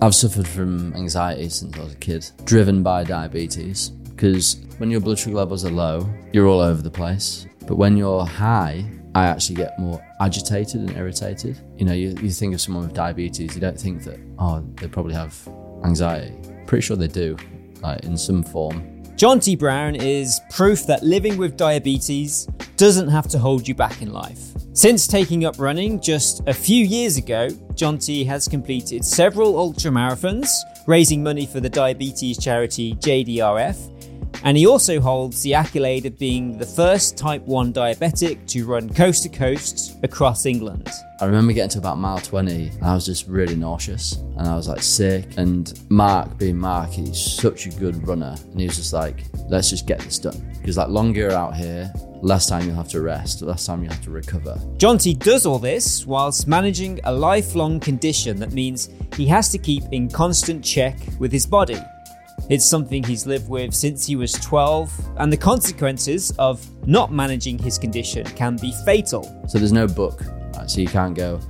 I've suffered from anxiety since I was a kid, driven by diabetes. Because when your blood sugar levels are low, you're all over the place. But when you're high, I actually get more agitated and irritated. You know, you, you think of someone with diabetes, you don't think that, oh, they probably have anxiety. Pretty sure they do, like in some form. Jonty Brown is proof that living with diabetes doesn't have to hold you back in life. Since taking up running just a few years ago, Jonty has completed several ultra marathons, raising money for the diabetes charity JDRF, and he also holds the accolade of being the first type 1 diabetic to run coast to coast across England. I remember getting to about mile 20 and I was just really nauseous and I was like sick. And Mark, being Mark, he's such a good runner. And he was just like, let's just get this done. Because like longer out here, less time you'll have to rest, less time you have to recover. Jonty does all this whilst managing a lifelong condition that means he has to keep in constant check with his body. It's something he's lived with since he was 12, and the consequences of not managing his condition can be fatal. So there's no book, right? so you can't go,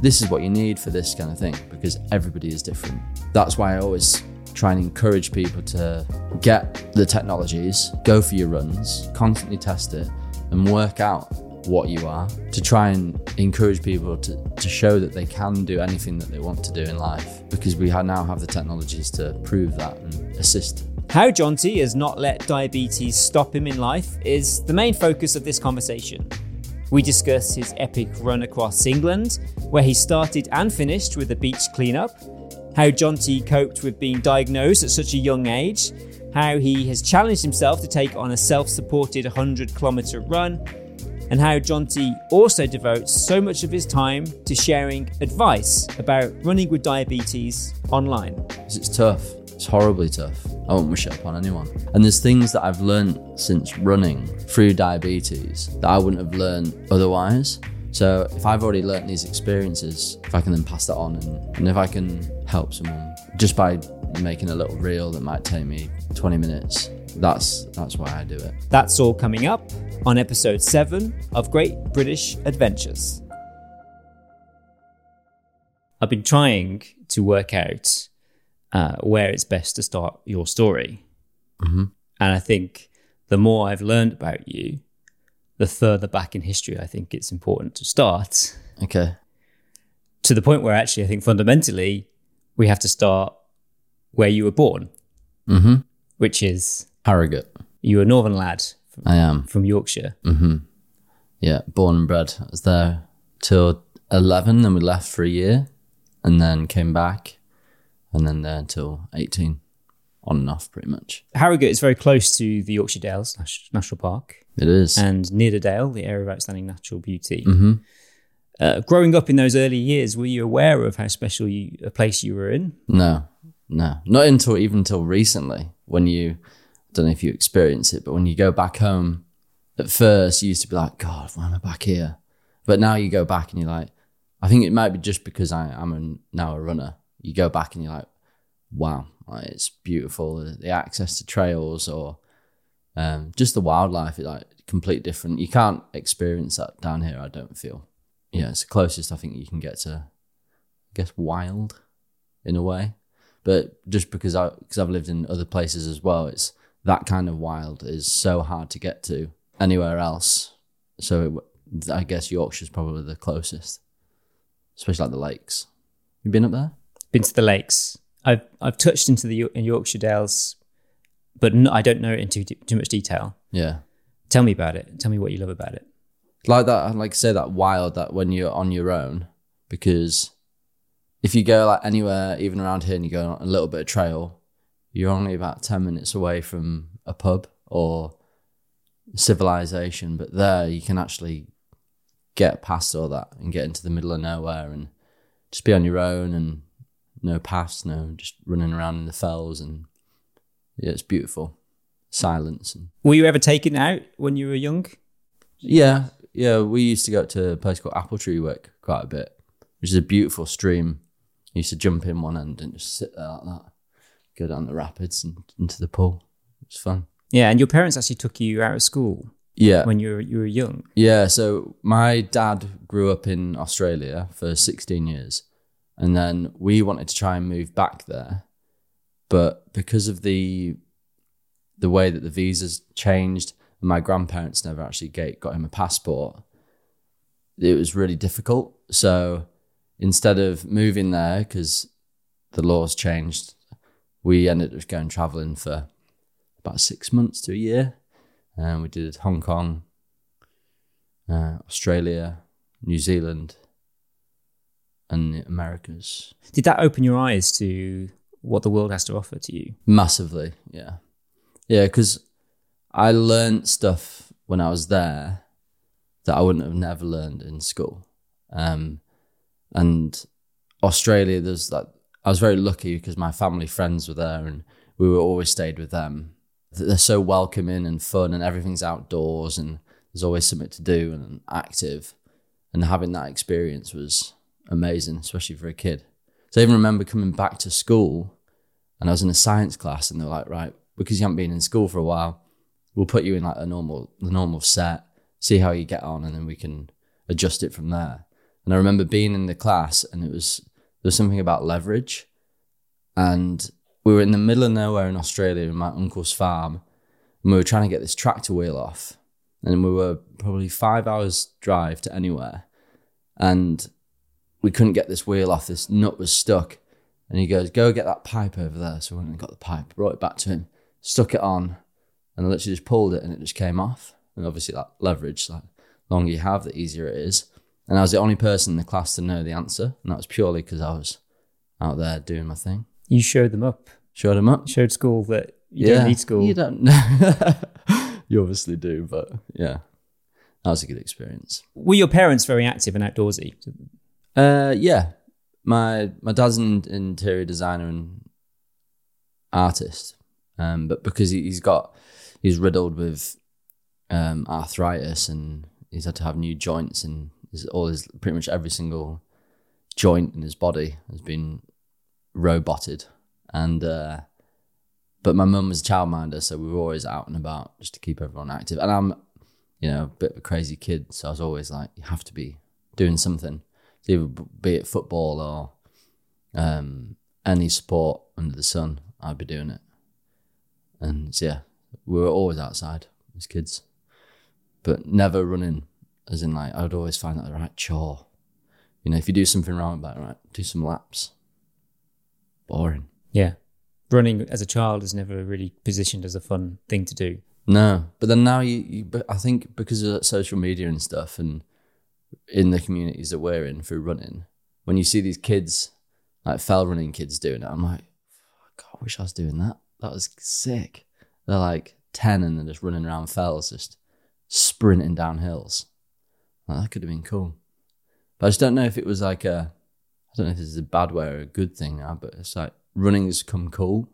this is what you need for this kind of thing, because everybody is different. That's why I always try and encourage people to get the technologies, go for your runs, constantly test it, and work out what you are to try and encourage people to, to show that they can do anything that they want to do in life because we now have the technologies to prove that and assist. How Jonty has not let diabetes stop him in life is the main focus of this conversation. We discuss his epic run across England, where he started and finished with a beach cleanup, how Jonty coped with being diagnosed at such a young age, how he has challenged himself to take on a self supported 100 kilometre run, and how Jonty also devotes so much of his time to sharing advice about running with diabetes online. It's tough. It's horribly tough. I won't wish it upon anyone. And there's things that I've learned since running through diabetes that I wouldn't have learned otherwise. So if I've already learned these experiences, if I can then pass that on and, and if I can help someone just by making a little reel that might take me 20 minutes, that's that's why I do it. That's all coming up on episode 7 of Great British Adventures. I've been trying to work out uh, where it's best to start your story. Mm-hmm. And I think the more I've learned about you, the further back in history I think it's important to start. Okay. To the point where actually I think fundamentally we have to start where you were born, Mm-hmm. which is Harrogate. you're a northern lad from, I am. from Yorkshire. Mm-hmm. Yeah, born and bred. I was there till 11, then we left for a year and then came back and then there until 18. On and off, pretty much. Harrogate is very close to the Yorkshire Dales National Park It is. and Nidderdale, the Dale, the area of outstanding natural beauty. mm-hmm. Uh, growing up in those early years, were you aware of how special you, a place you were in? No, no, not until even until recently when you, I don't know if you experience it, but when you go back home, at first you used to be like, God, why am I back here? But now you go back and you're like, I think it might be just because I, I'm a, now a runner. You go back and you're like, wow, like, it's beautiful. The, the access to trails or um, just the wildlife is like completely different. You can't experience that down here. I don't feel. Yeah, it's the closest I think you can get to, I guess, wild in a way but just because I because I've lived in other places as well, it's that kind of wild is so hard to get to anywhere else. So it, I guess Yorkshire's probably the closest, especially like the lakes. You been up there? Been to the lakes. I've I've touched into the Yo- Yorkshire Dales, but no, I don't know it in too, too much detail. Yeah, Tell me about it. Tell me what you love about it. like that. Like I say that wild that when you're on your own, because if you go like anywhere, even around here, and you go on a little bit of trail, you're only about ten minutes away from a pub or civilization. But there, you can actually get past all that and get into the middle of nowhere and just be on your own and no paths, no just running around in the fells and yeah, it's beautiful. Silence and Were you ever taken out when you were young? yeah, yeah. We used to go to a place called Appletreewick quite a bit, which is a beautiful stream. Used to jump in one end and just sit there like that, go down the rapids and into the pool. It's fun. Yeah, and your parents actually took you out of school Yeah, when you were you were young. yeah. So my dad grew up in Australia for 16 years, and then we wanted to try and move back there, but because of the the way that the visas changed, and my grandparents never actually get, got him a passport, it was really difficult. So instead of moving there, because the laws changed, we ended up going traveling for about six months to a year. And we did Hong Kong, uh, Australia, New Zealand, and the Americas. Did that open your eyes to what the world has to offer to you? Massively, yeah. Yeah, because I learned stuff when I was there that I wouldn't have never learned in school. Um, and Australia, there's like, I was very lucky because my family friends were there and we were always stayed with them. They're so welcoming and fun and everything's outdoors and there's always something to do and active. And having that experience was amazing, especially for a kid. So I even remember coming back to school and I was in a science class and they were like, right, because you haven't been in school for a while, we'll put you in like a normal the normal set, see how you get on, and then we can adjust it from there. And I remember being in the class and it was there was something about leverage. And we were in the middle of nowhere in Australia in my uncle's farm, and we were trying to get this tractor wheel off. And we were probably five hours drive to anywhere. And we couldn't get this wheel off. This nut was stuck. And he goes, Go get that pipe over there. So we went and got the pipe, brought it back to him, stuck it on, and I literally just pulled it and it just came off. And obviously, that leverage, like, longer you have, the easier it is. And I was the only person in the class to know the answer. And that was purely because I was out there doing my thing. You showed them up, Showed him up. showed school that you don't need school. You don't. Know. you obviously do, but yeah, that was a good experience. Were your parents very active and outdoorsy? Uh, yeah, my my dad's an interior designer and artist, um, but because he, he's got he's riddled with um, arthritis and he's had to have new joints and his, all his pretty much every single joint in his body has been roboted and uh, but my mum was a childminder so we were always out and about just to keep everyone active. And i'm you know a bit of a crazy kid so i was always like you have to be doing something. Either be it football or um, any sport under the sun i'd be doing it. And so, yeah we were always outside as kids but never running as in like i'd always find that the right chore you know if you do something wrong about it right do some laps boring Yeah. Running as a child is never really positioned as a fun thing to do. No, but then now you, you but I think because of social media and stuff, and in the communities that we're in through running, when you see these kids, like fell running kids doing it, I'm like, God, I wish I was doing that. That was sick. They're like ten and they're just running around fells, just sprinting down hills. Like, that could have been cool. But I just don't know if it was like a, I don't know if this is a bad way or a good thing now, but it's like running has come cool.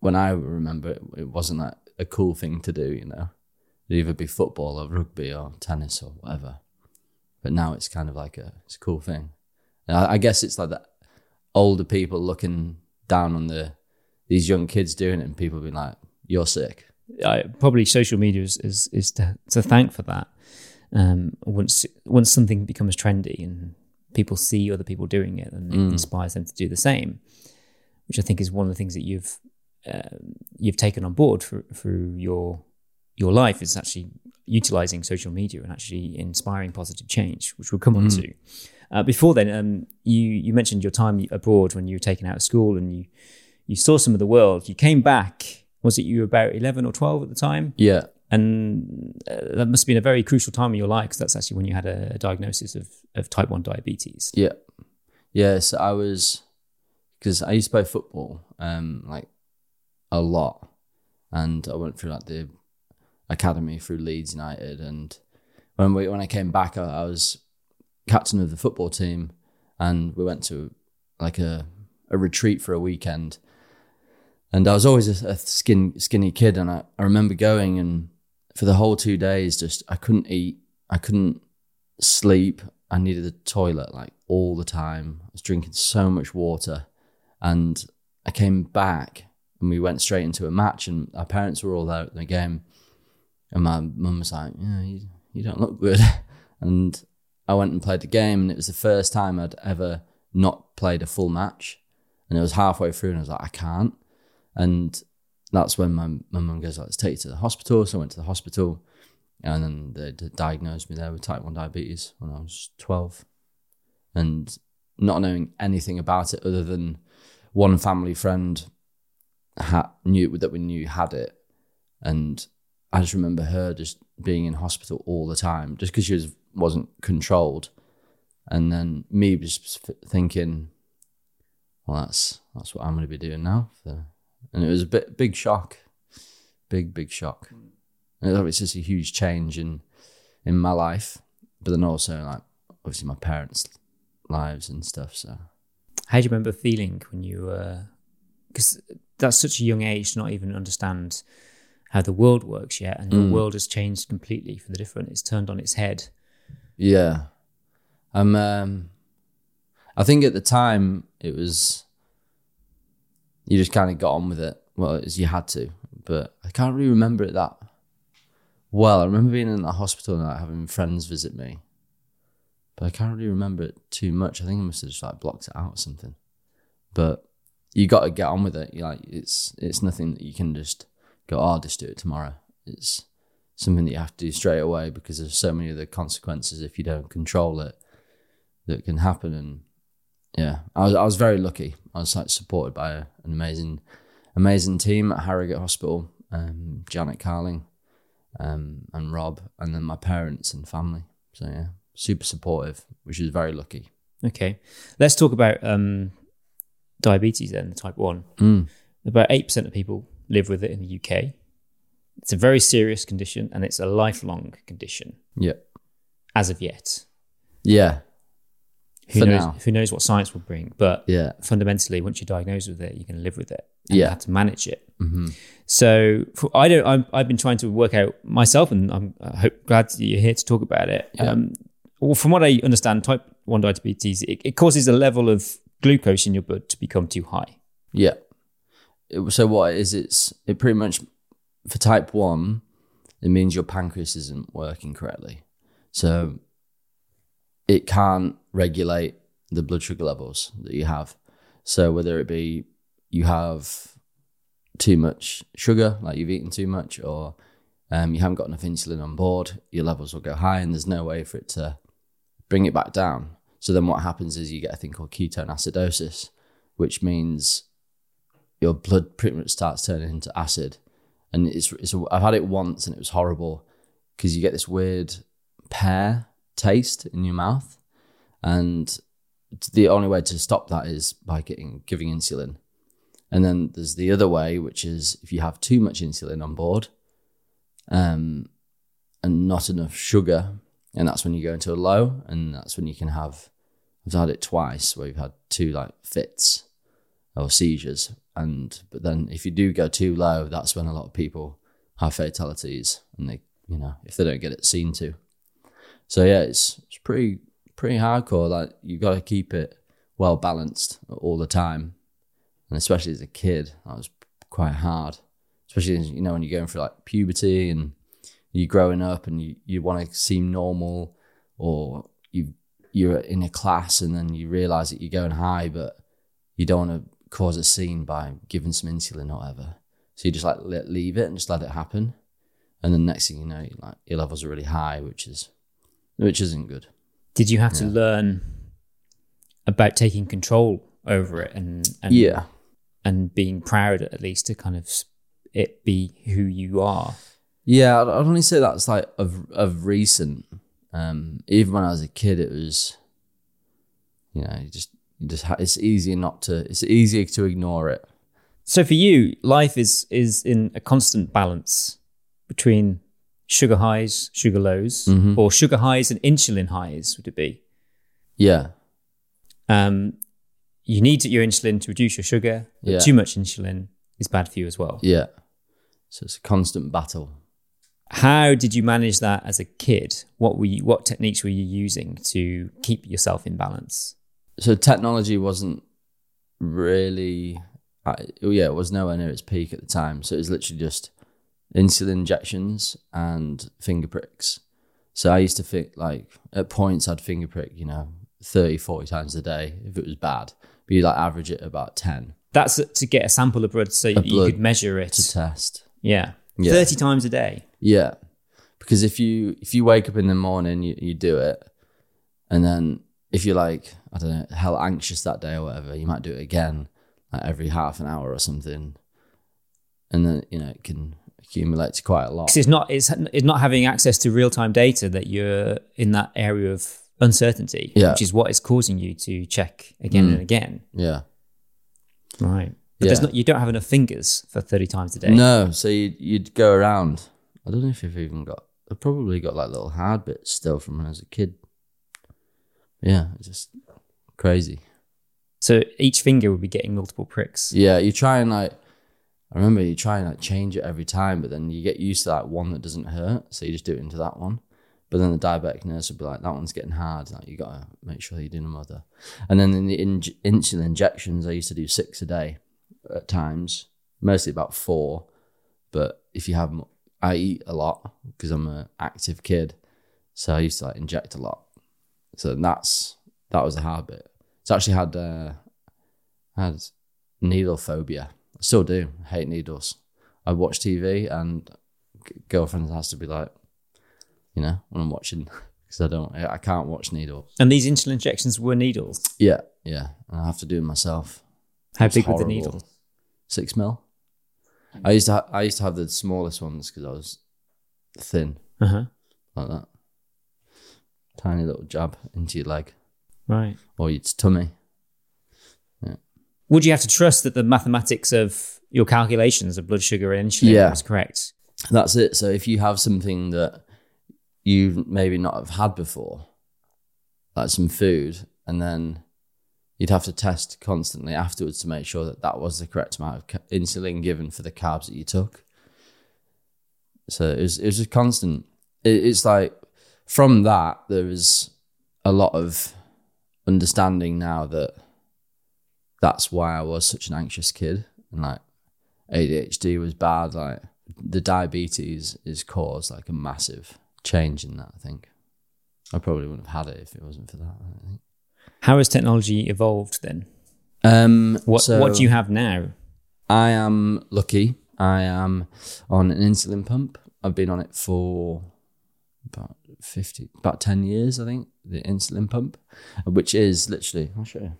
When I remember it, it wasn't like a cool thing to do, you know. It'd either be football or rugby or tennis or whatever. But now it's kind of like a, it's a cool thing. And I, I guess it's like that older people looking down on the these young kids doing it and people being like, You're sick. I, probably social media is, is, is to, to thank for that. Um, once once something becomes trendy and people see other people doing it, and it inspires them to do the same, which I think is one of the things that you've um, you've taken on board for, through your your life is actually utilizing social media and actually inspiring positive change, which we'll come on to. Uh, before then, um, you you mentioned your time abroad when you were taken out of school and you you saw some of the world. You came back. Was it you were about eleven or twelve at the time? Yeah. And uh, that must have been a very crucial time in your life because that's actually when you had a, a diagnosis of, of type 1 diabetes. Yeah. Yeah. So I was, because I used to play football, um, like a lot. And I went through like the academy through Leeds United. And when we, when I came back, I, I was captain of the football team and we went to like a, a retreat for a weekend. And I was always a, a skin, skinny kid. And I, I remember going and for the whole two days, just I couldn't eat, I couldn't sleep. I needed the toilet like all the time. I was drinking so much water. And I came back and we went straight into a match, and our parents were all there at the game. And my mum was like, Yeah, you, you don't look good. And I went and played the game, and it was the first time I'd ever not played a full match, and it was halfway through, and I was like, I can't, and that's when my my mum goes, let's take you to the hospital. So I went to the hospital, and then they diagnosed me there with type one diabetes when I was twelve, and not knowing anything about it other than one family friend ha- knew that we knew had it, and I just remember her just being in hospital all the time, just because she was wasn't controlled, and then me just thinking, well, that's that's what I'm going to be doing now, for, and it was a bit big shock, big big shock. And it's just a huge change in in my life, but then also like obviously my parents' lives and stuff. So How do you remember feeling when you were? Because that's such a young age to not even understand how the world works yet, and your world has changed completely for the different. It's turned on its head. Yeah. Um, um I think at the time it was you just kind of got on with it. Well, as you had to, but I can't really remember it that well. I remember being in the hospital and like, having friends visit me, but I can't really remember it too much. I think I must have just like blocked it out or something. But you got to get on with it. You like it's it's nothing that you can just go. Oh, I'll just do it tomorrow. It's something that you have to do straight away because there's so many of the consequences if you don't control it that can happen. And yeah, I was I was very lucky. I was like supported by an amazing amazing team at Harrogate Hospital, um, Janet Carling, um, and Rob, and then my parents and family. So yeah, super supportive, which is very lucky. Okay, let's talk about um, diabetes then, type one. About eight percent of people live with it in the UK. It's a very serious condition, and it's a lifelong condition Yeah, as of yet. yeah, Who For knows? now. Who knows what science will bring? But yeah, fundamentally, once you're diagnosed with it, you can live with it. And Yeah. you have to manage it. So for, I don't. I'm, I've been trying to work out myself, and I'm I hope, glad that you're here to talk about it. Um, well, from what I understand, type one diabetes it, it causes a level of glucose in your blood to become too high. yeah. It- so what it is it's it pretty much for type one, it means your pancreas isn't working correctly. So it can't regulate the blood sugar levels that you have. So whether it be you have too much sugar, like you've eaten too much, or um, you haven't got enough insulin on board, your levels will go high, and there's no way for it to bring it back down. So then what happens is you get a thing called ketone acidosis, which means your blood pretty much starts turning into acid. And it's, it's I've had it once and it was horrible because you get this weird pear taste in your mouth. And the only way to stop that is by getting giving insulin. And then there's the other way, which is if you have too much insulin on board, um, and not enough sugar, and that's when you go into a low, and that's when you can have. I've had it twice where you've had two like fits or seizures, and but then if you do go too low, that's when a lot of people have fatalities, and they you know if they don't get it seen to. So yeah, it's it's pretty pretty hardcore. Like you've got to keep it well balanced all the time, and especially as a kid, that was quite hard. Especially you know when you're going through like puberty and you're growing up and you, you want to seem normal, or you you're in a class and then you realize that you're going high, but you don't want to cause a scene by giving some insulin or whatever. So you just like let, leave it and just let it happen, and then next thing you know, like your levels are really high, which is which isn't good. Did you have to learn about taking control over it and and Yeah. and being proud at least to kind of it be who you are? Yeah, I'd, I'd only say that's like of of recent. Um, even when I was a kid, it was, you know, you just you just ha- it's easier not to it's easier to ignore it. So for you, life is is in a constant balance between sugar highs, sugar lows, or sugar highs and insulin highs. Would it be? Yeah, Um, you need your insulin to reduce your sugar. Yeah. Too much insulin is bad for you as well. yeah. So it's a constant battle. How did you manage that as a kid? What were you, what techniques were you using to keep yourself in balance? So technology wasn't really, I, yeah, it was nowhere near its peak at the time. So it was literally just insulin injections and finger pricks. So I used to think like at points I'd finger prick, you know, 30, 40 times a day if it was bad. But you like average it about 10 That's to get a sample of blood so you blood could measure it. to test. yeah. Yeah. 30 times a day. Yeah. Because if you if you wake up in the morning, you, you do it, and then if you're like, I don't know, hell anxious that day or whatever, you might do it again like every half an hour or something. And then, you know, it can accumulate to quite a lot. it's not it's, it's not having access to real time data that you're in that area of uncertainty, Yeah. which is what is causing you to check again and mm. again. Yeah. Right. But there's Yeah. not you don't have enough fingers for 30 times a day. No, so you'd, you'd go around. I don't know if you've even got, I've probably got like little hard bits still from when I was a kid. Yeah, it's just crazy. So each finger would be getting multiple pricks. Yeah, you try and like, I remember you try and like change it every time, but then you get used to like one that doesn't hurt, so you just do it into that one. But then the diabetic nurse would be like, that one's getting hard. Like you gotta make sure you're doing another. And then in the in- insulin injections, I used to do six a day at times, mostly about four. But if you have, I eat a lot because I'm an active kid, so I used to like inject a lot. So that's that was a hard bit. It's actually had uh, had needle phobia. Still do. Hate needles. I watch TV and g- girlfriend has to be like, you know, when I'm watching because I don't, I can't watch needles. And these insulin injections were needles. Yeah, yeah, and I have to do it myself. How It's big were the horrible. needles? Six mil. I used to, ha- I used to have the smallest ones because I was thin Uh-huh. like that. Tiny little jab into your leg Right. or your tummy. Would you have to trust that the mathematics of your calculations of blood sugar and insulin Yeah. was correct? That's it. So if you have something that you maybe not have had before, like some food, and then you'd have to test constantly afterwards to make sure that that was the correct amount of ca- insulin given for the carbs that you took. So it was, it was just constant. It, it's like from that, there is a lot of understanding now that that's why I was such an anxious kid and like ADHD was bad. Like the diabetes is caused like a massive change in that. I think I probably wouldn't have had it if it wasn't for that. I think. How has technology evolved then? Um, What so what do you have now? I am lucky. I am on an insulin pump. I've been on it for about fifty, about ten years, I think. The insulin pump, which is literally, I'll show you.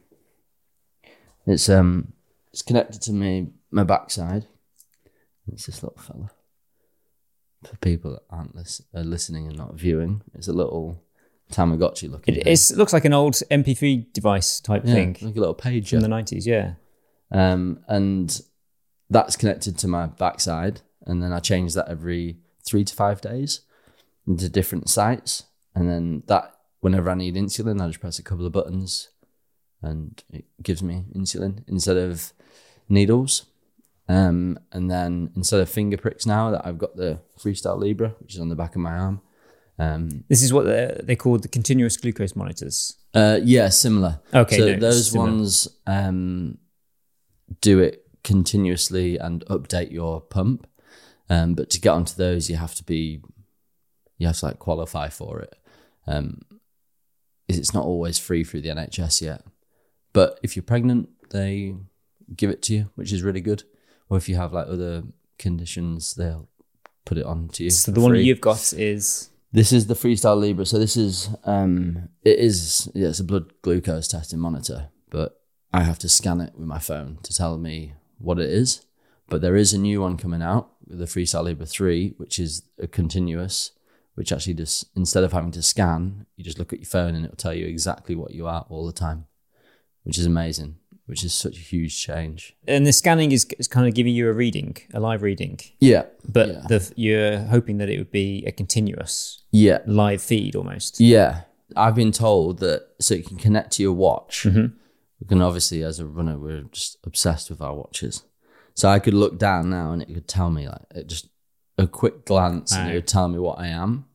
It's um, it's connected to me my backside. It's this little fella. For people that aren't lis- are listening and not viewing, it's a little Tamagotchi looking. It, it looks like an old MP3 device type yeah, thing like a little pager. from the 90s, yeah. um, and that's connected to my backside. And then I change that every three to five days into different sites. And then that, whenever I need insulin, I just press a couple of buttons and it gives me insulin instead of needles. Um, and then instead of finger pricks now that I've got the Freestyle Libre, which is on the back of my arm. Um, This is what they're, they're called the continuous glucose monitors. Uh, yeah, similar. Okay, so no, those similar. ones um, do it continuously and update your pump. Um, but to get onto those, you have to be, you have to like qualify for it. Um, it's not always free through the NHS yet. But if you're pregnant, they give it to you, which is really good. Or if you have like other conditions, they'll put it on to you. So the one you've got is This is the Freestyle Libre. So this is um it is yeah, it's a blood glucose testing monitor, but I have to scan it with my phone to tell me what it is. But there is a new one coming out, the Freestyle Libre 3, which is a continuous, which actually just instead of having to scan, you just look at your phone and it'll tell you exactly what you are all the time. Which is amazing, which is such a huge change. and the scanning is, is kind of giving you a reading, a live reading, Yeah. but yeah. the, you're hoping that it would be a continuous Yeah. live feed almost. Yeah, I've been told that so you can connect to your watch. Mm-hmm. We can obviously, as a runner, we're just obsessed with our watches. So I could look down now and it could tell me like it just a quick glance and it would tell me what I am.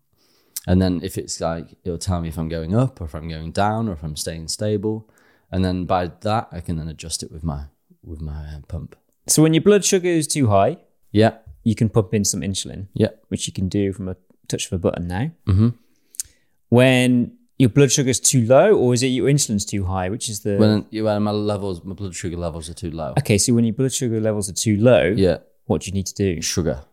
And then if it's like it'll tell me if I'm going up or if I'm going down or if I'm staying stable. And then by that I can then adjust it with my with my uh, pump. So when your blood sugar is too high, Yeah, you can pump in some insulin, yeah, which you can do from a touch of a button now. Mhm. When your blood sugar is too low, or is it your insulin's too high? Which is the When, when my levels, my blood sugar levels are too low. okay? So when your blood sugar levels are too low, Yeah, what do you need to do? sugar,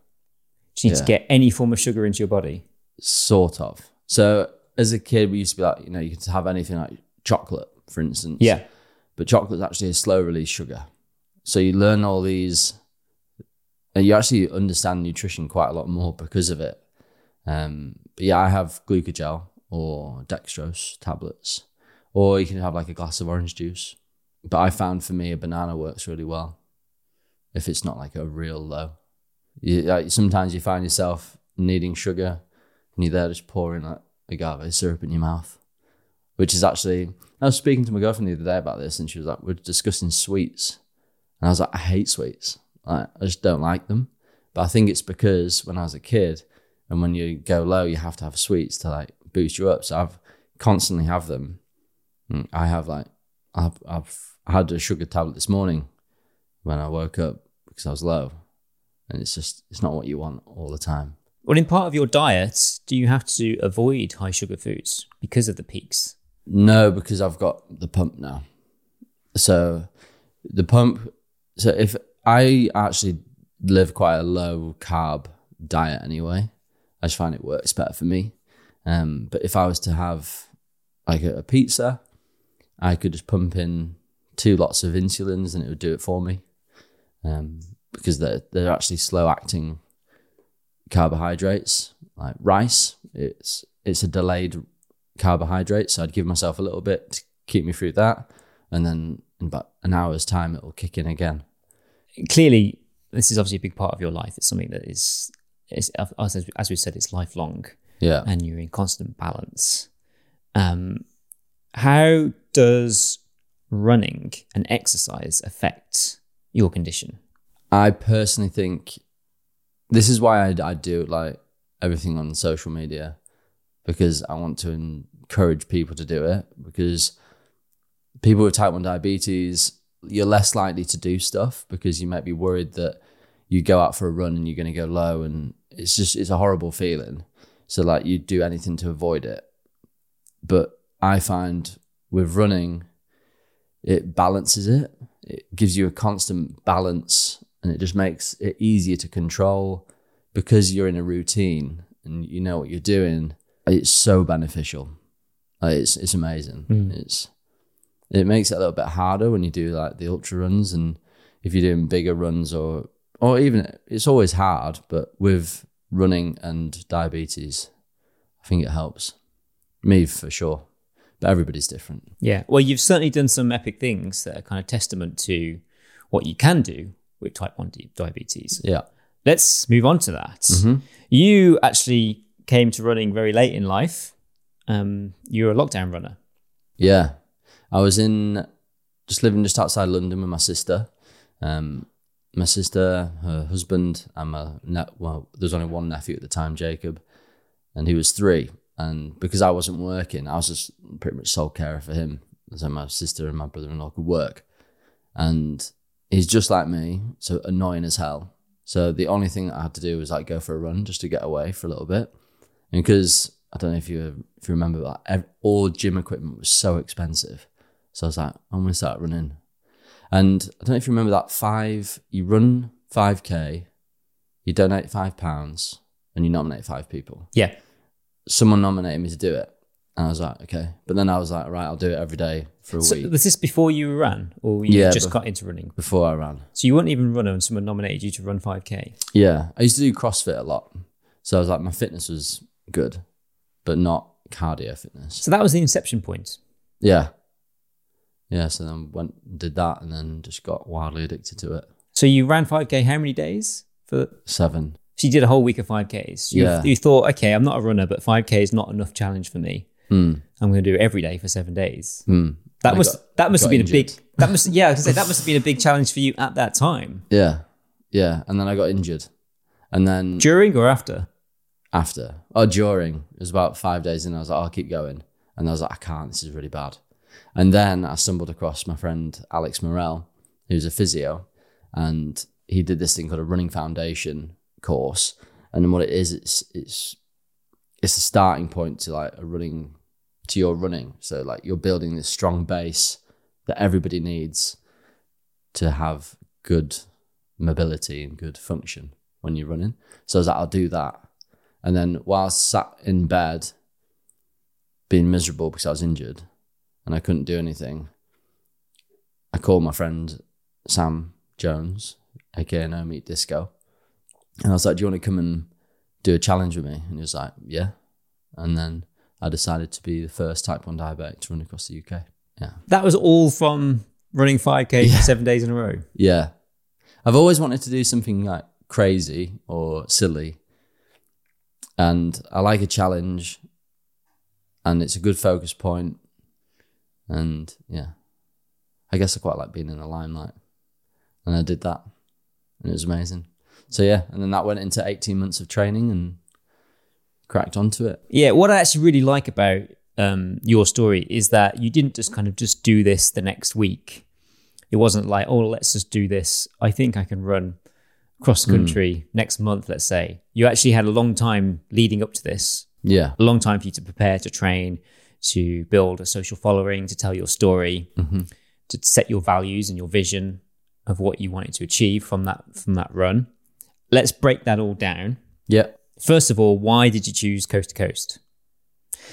Do you need to get any form of sugar into your body? sort of. So as a kid, we used to be like, you know, you could have anything like chocolate, for instance. Yeah. but chocolate's actually a slow release sugar. So you learn all these, and you actually understand nutrition quite a lot more because of it. Um, but yeah, I have glucogel or dextrose tablets, or you can have like a glass of orange juice. But I found for me a banana works really well if it's not like a real low. You, like, sometimes you find yourself needing sugar, and you're there just pouring like agave syrup in your mouth which is actually I was speaking to my girlfriend the other day about this, and she was like, "We're discussing sweets," and I was like, "I hate sweets. Like, I just don't like them." But I think it's because when I was a kid, and when you go low, you have to have sweets to like boost you up. So I've constantly have them. Mm, I have like I've I've had a sugar tablet this morning when I woke up because I was low, and it's just it's not what you want all the time. Well, in part of your diet, do you have to avoid high sugar foods because of the peaks? No, because I've got the pump now. So the pump. So if I actually live quite a low carb diet anyway, I just find it works better for me. Um, but if I was to have like a, pizza, I could just pump in two lots of insulins and it would do it for me. Um, because they're they're actually slow acting carbohydrates like rice. It's it's a delayed carbohydrate, so I'd give myself a little bit to keep me through that, and then in about an hour's time it will kick in again. Clearly, this is obviously a big part of your life. It's something that is, is as, as we said, it's lifelong Yeah. and you're in constant balance. Um, how does running and exercise affect your condition? I personally think this is why I, I do like everything on social media because I want to encourage people to do it because people with type 1 diabetes you're less likely to do stuff because you might be worried that you go out for a run and you're going to go low and it's just it's a horrible feeling. So like you do anything to avoid it. But I find with running it balances it. It gives you a constant balance and it just makes it easier to control because you're in a routine and you know what you're doing it's so beneficial. Like, it's it's amazing. Hmm. It's it makes it a little bit harder when you do like the ultra runs and if you're doing bigger runs or or even it's always hard but with running and diabetes i think it helps. Me for sure. But everybody's different. Yeah. Well, you've certainly done some epic things that are kind of testament to what you can do with type 1 diabetes. yeah. Let's move on to that. Mm-hmm. You actually came to running very late in life. Um, you were a lockdown runner. Yeah, I was in just living just outside London with my sister. Um, my sister, her husband, and my ne- well, there was only one nephew at the time, Jacob, and he was three. And because I wasn't working, I was just pretty much sole carer for him. So my sister and my brother-in-law could work, and he's just like me, so annoying as hell. So the only thing I had to do was like go for a run just to get away for a little bit, because I don't know if you if you remember that ev- all gym equipment was so expensive, so I was like, I'm gonna start running. And I don't know if you remember that five. You run five k, you donate five pounds, and you nominate five people. Yeah. Someone nominated me to do it, and I was like, okay. But then I was like, right, I'll do it every day for a So week was this before you ran or you Yeah, just got into running? before I ran. So you weren't even runner and someone nominated you to run 5K. Yeah, I used to do CrossFit a lot, so I was like, my fitness was good, but not cardio fitness. So that was the inception point. Yeah. Yeah, so then went and did that and then just got wildly addicted to it. So you ran 5K how many days? For Seven. So you did a whole week of 5Ks. You, Yeah. you thought, okay, I'm not a runner, but 5K is not enough challenge for me. Mm. I'm going to do it every day for seven days. Mm. That must got- that must have been a big that must yeah I say that must have been a big challenge for you at that time. Yeah. Yeah. And then I got injured. And then During or after? After, or during, it was about five days in, I was like, oh, I'll keep going. And I was like, I can't, this is really bad. And then I stumbled across my friend Alex Morel, who's a physio, and he did this thing called a running foundation course. And what it is, it's it's it's a starting point to like a running to your running. So like you're building this strong base that everybody needs to have good mobility and good function when you're running. So I was like, I'll do that. And then while I sat in bed being miserable because I was injured and I couldn't do anything, I called my friend Sam Jones, aka No Meat Disco. And I was like, Do you want to come and do a challenge with me? And he was like, Yeah. And then I decided to be the first type 1 diabetic to run across the UK. Yeah. That was all from running 5K Yeah. seven days in a row. Yeah. I've always wanted to do something like crazy or silly. And I like a challenge and it's a good focus point. And yeah, I guess I quite like being in the limelight. And I did that and it was amazing. So yeah, and then that went into 18 months of training and cracked onto it. Yeah, what I actually really like about um, your story is that you didn't just kind of just do this the next week. It wasn't like, oh, let's just do this. I think I can run cross country next month, let's say. You actually had a long time leading up to this, Yeah. a long time for you to prepare, to train, to build a social following, to tell your story, to set your values and your vision of what you wanted to achieve from that from that run. Let's break that all down. Yeah. First of all, why did you choose coast to coast?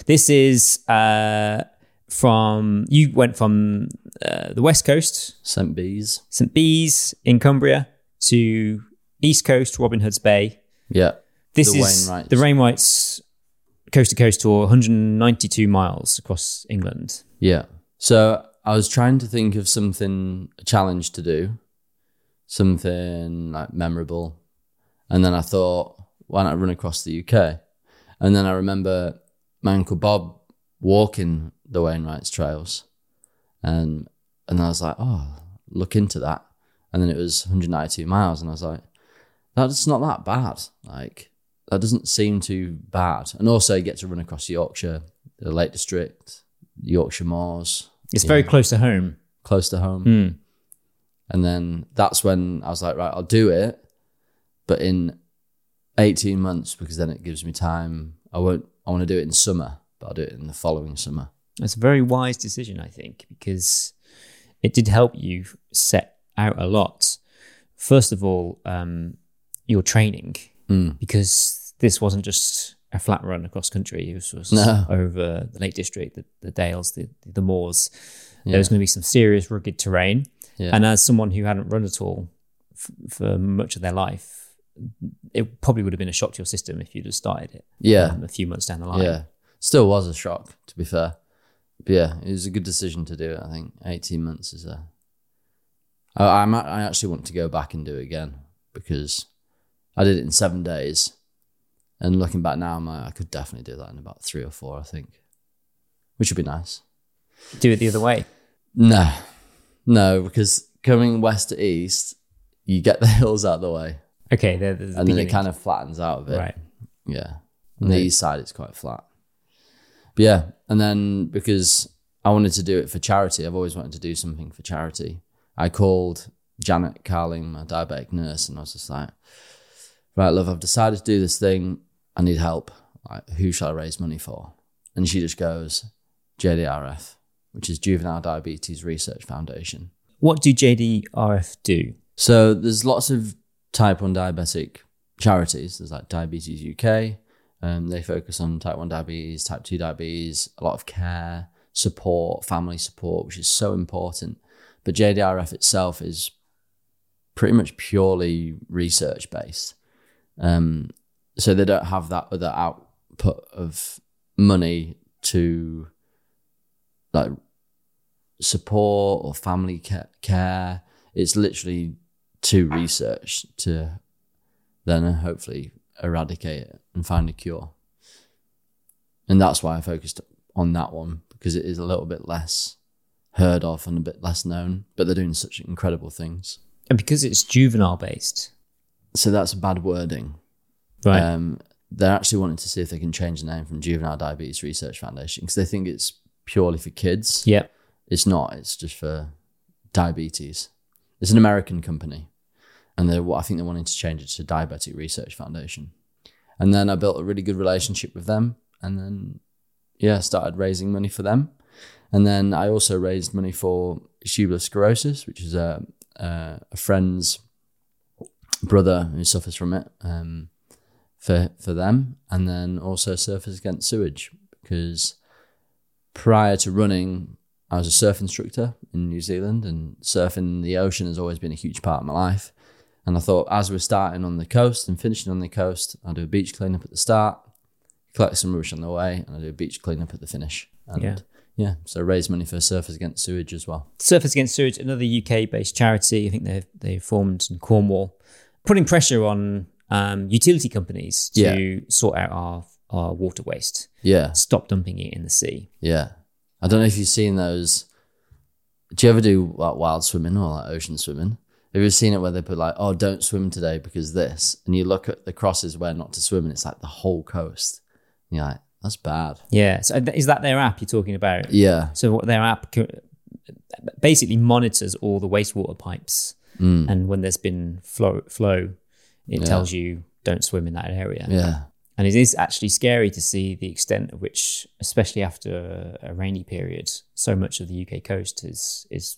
This is uh, from you went from uh, the west coast, St. Bees. St Bees in Cumbria, to east coast, Robin Hood's Bay. Yeah. This The is Wainwrights. the Wainwrights coast to coast tour, 192 miles across England. Yeah. So I was trying to think of something, a challenge to do, something like memorable. And then I thought, why not run across the UK? And then I remember my Uncle Bob walking the Wainwrights trails. And and I was like, oh, look into that. And then it was 192 miles. And I was like, that's not that bad. Like, that doesn't seem too bad. And also, you get to run across Yorkshire, the Lake District, Yorkshire Moors, It's very close to home. close to home. Hmm. And then that's when I was like, right, I'll do it, but in 18 months because then it gives me time. I won't, I want to do it in summer, but I'll do it in the following summer. It's a very wise decision, I think, because it did help you set out a lot. First of all, um, your training, Mm. because this wasn't just a flat run across country. It was, was No. over the Lake District, the, the Dales, the, the Moors. There was going to be some serious rugged terrain. Yeah. And as someone who hadn't run at all f- for much of their life, it probably would have been a shock to your system if you'd have started it Yeah. um, a few months down the line. Yeah. Still was a shock, to be fair. But yeah, it was a good decision to do it. I think 18 months is a. I, I'm, I actually want to go back and do it again because I did it in seven days. And looking back now, I'm like, I could definitely do that in about three or four, I think, which would be nice. Do it the other way. No, no, because coming west to east, you get the hills out of the way Okay, there, there's the and then it kind of flattens out a bit. right. Yeah. On the east side, it's quite flat. But yeah. And then because I wanted to do it for charity, I've always wanted to do something for charity. I called Janet Carling, my diabetic nurse, and I was just like, right, love, I've decided to do this thing. I need help. Like, who shall I raise money for? And she just goes, JDRF, which is Juvenile Diabetes Research Foundation. What do JDRF do? So there's lots of type 1 diabetic charities. There's like Diabetes UK. Um, they focus on type 1 diabetes, type 2 diabetes, a lot of care, support, family support, which is so important. But JDRF itself is pretty much purely research based. Um, so they don't have that other output of money to like support or family care. It's literally to research to then hopefully eradicate it and find a cure. And that's why I focused on that one because it is a little bit less heard of and a bit less known, but they're doing such incredible things. And because it's juvenile based, So that's bad wording. right? Um, they're actually wanting to see if they can change the name from Juvenile Diabetes Research Foundation because they think it's purely for kids. yeah. It's not. It's just for diabetes. It's an American company, and they I think they're wanting to change it to Diabetic Research Foundation. And then I built a really good relationship with them, and then yeah, started raising money for them. And then I also raised money for tubular sclerosis, which is a, a, a friend's brother who suffers from it um, for, for them. And then also Surfers Against Sewage, because prior to running, I was a surf instructor in New Zealand, and surfing the ocean has always been a huge part of my life. And I thought, as we're starting on the coast and finishing on the coast, I'll do a beach cleanup at the start, collect some rubbish on the way, and I'll do a beach cleanup at the finish. And Yeah. yeah, so raise money for Surfers Against Sewage as well. Surfers Against Sewage, another UK-based charity. I think they they formed in Cornwall, putting pressure on um, utility companies to Yeah. sort out our our water waste, Yeah, stop dumping it in the sea. yeah. I don't know if you've seen those. Do you ever do like wild swimming or like ocean swimming? Have you seen it where they put like, oh, don't swim today because this? And you look at the crosses where not to swim and it's like the whole coast. And you're like, that's bad. Yeah. So is that their app you're talking about? Yeah. So what their app basically monitors all the wastewater pipes, Mm. and when there's been flow, flow, it Yeah. tells you don't swim in that area. Yeah. And it is actually scary to see the extent of which, especially after a rainy period, so much of the UK coast is is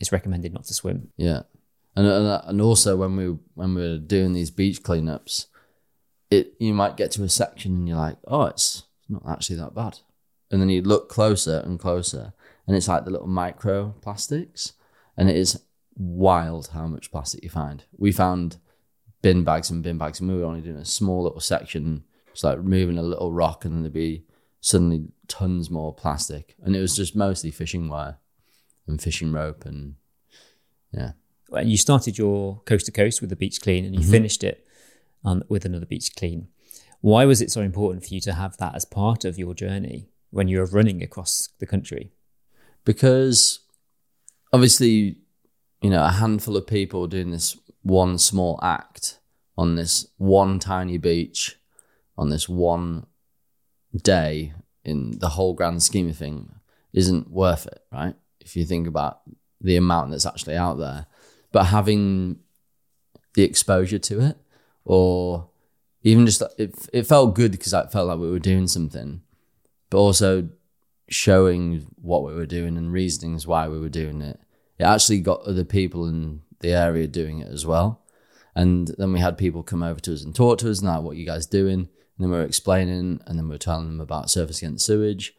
is recommended not to swim. Yeah, and and, uh, and also when we when we we're doing these beach cleanups, it you might get to a section and you're like, oh, it's not actually that bad, and then you look closer and closer, and it's like the little micro plastics, and it is wild how much plastic you find. We found bin bags and bin bags, and we were only doing a small little section, just like removing a little rock, and then there'd be suddenly tons more plastic, and it was just mostly fishing wire and fishing rope and yeah. And you started your coast to coast with the beach clean, and you finished it um, with another beach clean. Why was it so important for you to have that as part of your journey when you were running across the country? because obviously, you know, a handful of people doing this one small act on this one tiny beach on this one day in the whole grand scheme of thing isn't worth it, right? If you think about the amount that's actually out there, but having the exposure to it, or even just it, it felt good because I felt like we were doing something, but also showing what we were doing and reasonings why we were doing it. It actually got other people in the area doing it as well. And then we had people come over to us and talk to us, now what are you guys doing? And then we were explaining, and then we were telling them about Surfers Against Sewage,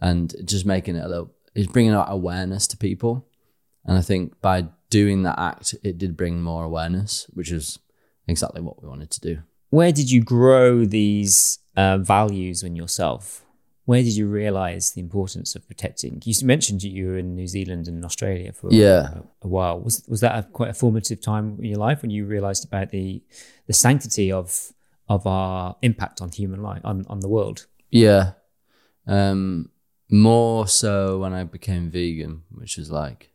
and just making it a little, it's bringing out awareness to people. And I think by doing that act, it did bring more awareness, which is exactly what we wanted to do. Where did you grow these uh, values in yourself? Where did you realize the importance of protecting? You mentioned you were in New Zealand and Australia for Yeah. a, a while. Was was that a, quite a formative time in your life when you realized about the the sanctity of of our impact on human life on, on the world? Yeah. Um, more so when I became vegan, which was like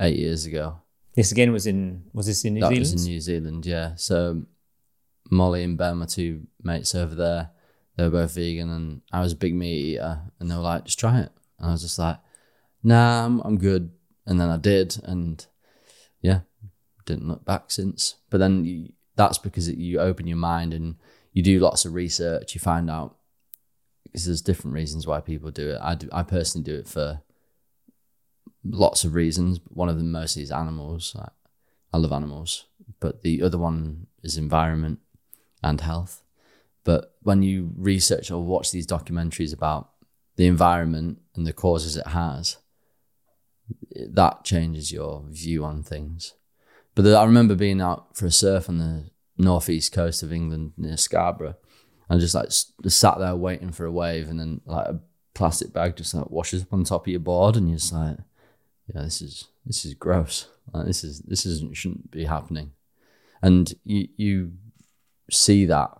eight years ago. This again was in was this in New that Zealand? was in New Zealand, yeah. So Molly and Ben, my two mates over there, they were both vegan, and I was a big meat eater, and they were like, "Just try it," and I was just like, "Nah, I'm, I'm good." And then I did, and yeah, didn't look back since. But then you, that's because it, you open your mind and you do lots of research. You find out because there's different reasons why people do it. I do, I personally do it for lots of reasons. One of them mostly is animals. Like, I love animals, but the other one is environment and health. But when you research or watch these documentaries about the environment and the causes it has, that changes your view on things. But the, I remember being out for a surf on the northeast coast of England near Scarborough, and just like just sat there waiting for a wave, and then like a plastic bag just like washes up on top of your board, and you're just like, yeah, this is this is gross. Like, this is this isn't shouldn't be happening, and you you see that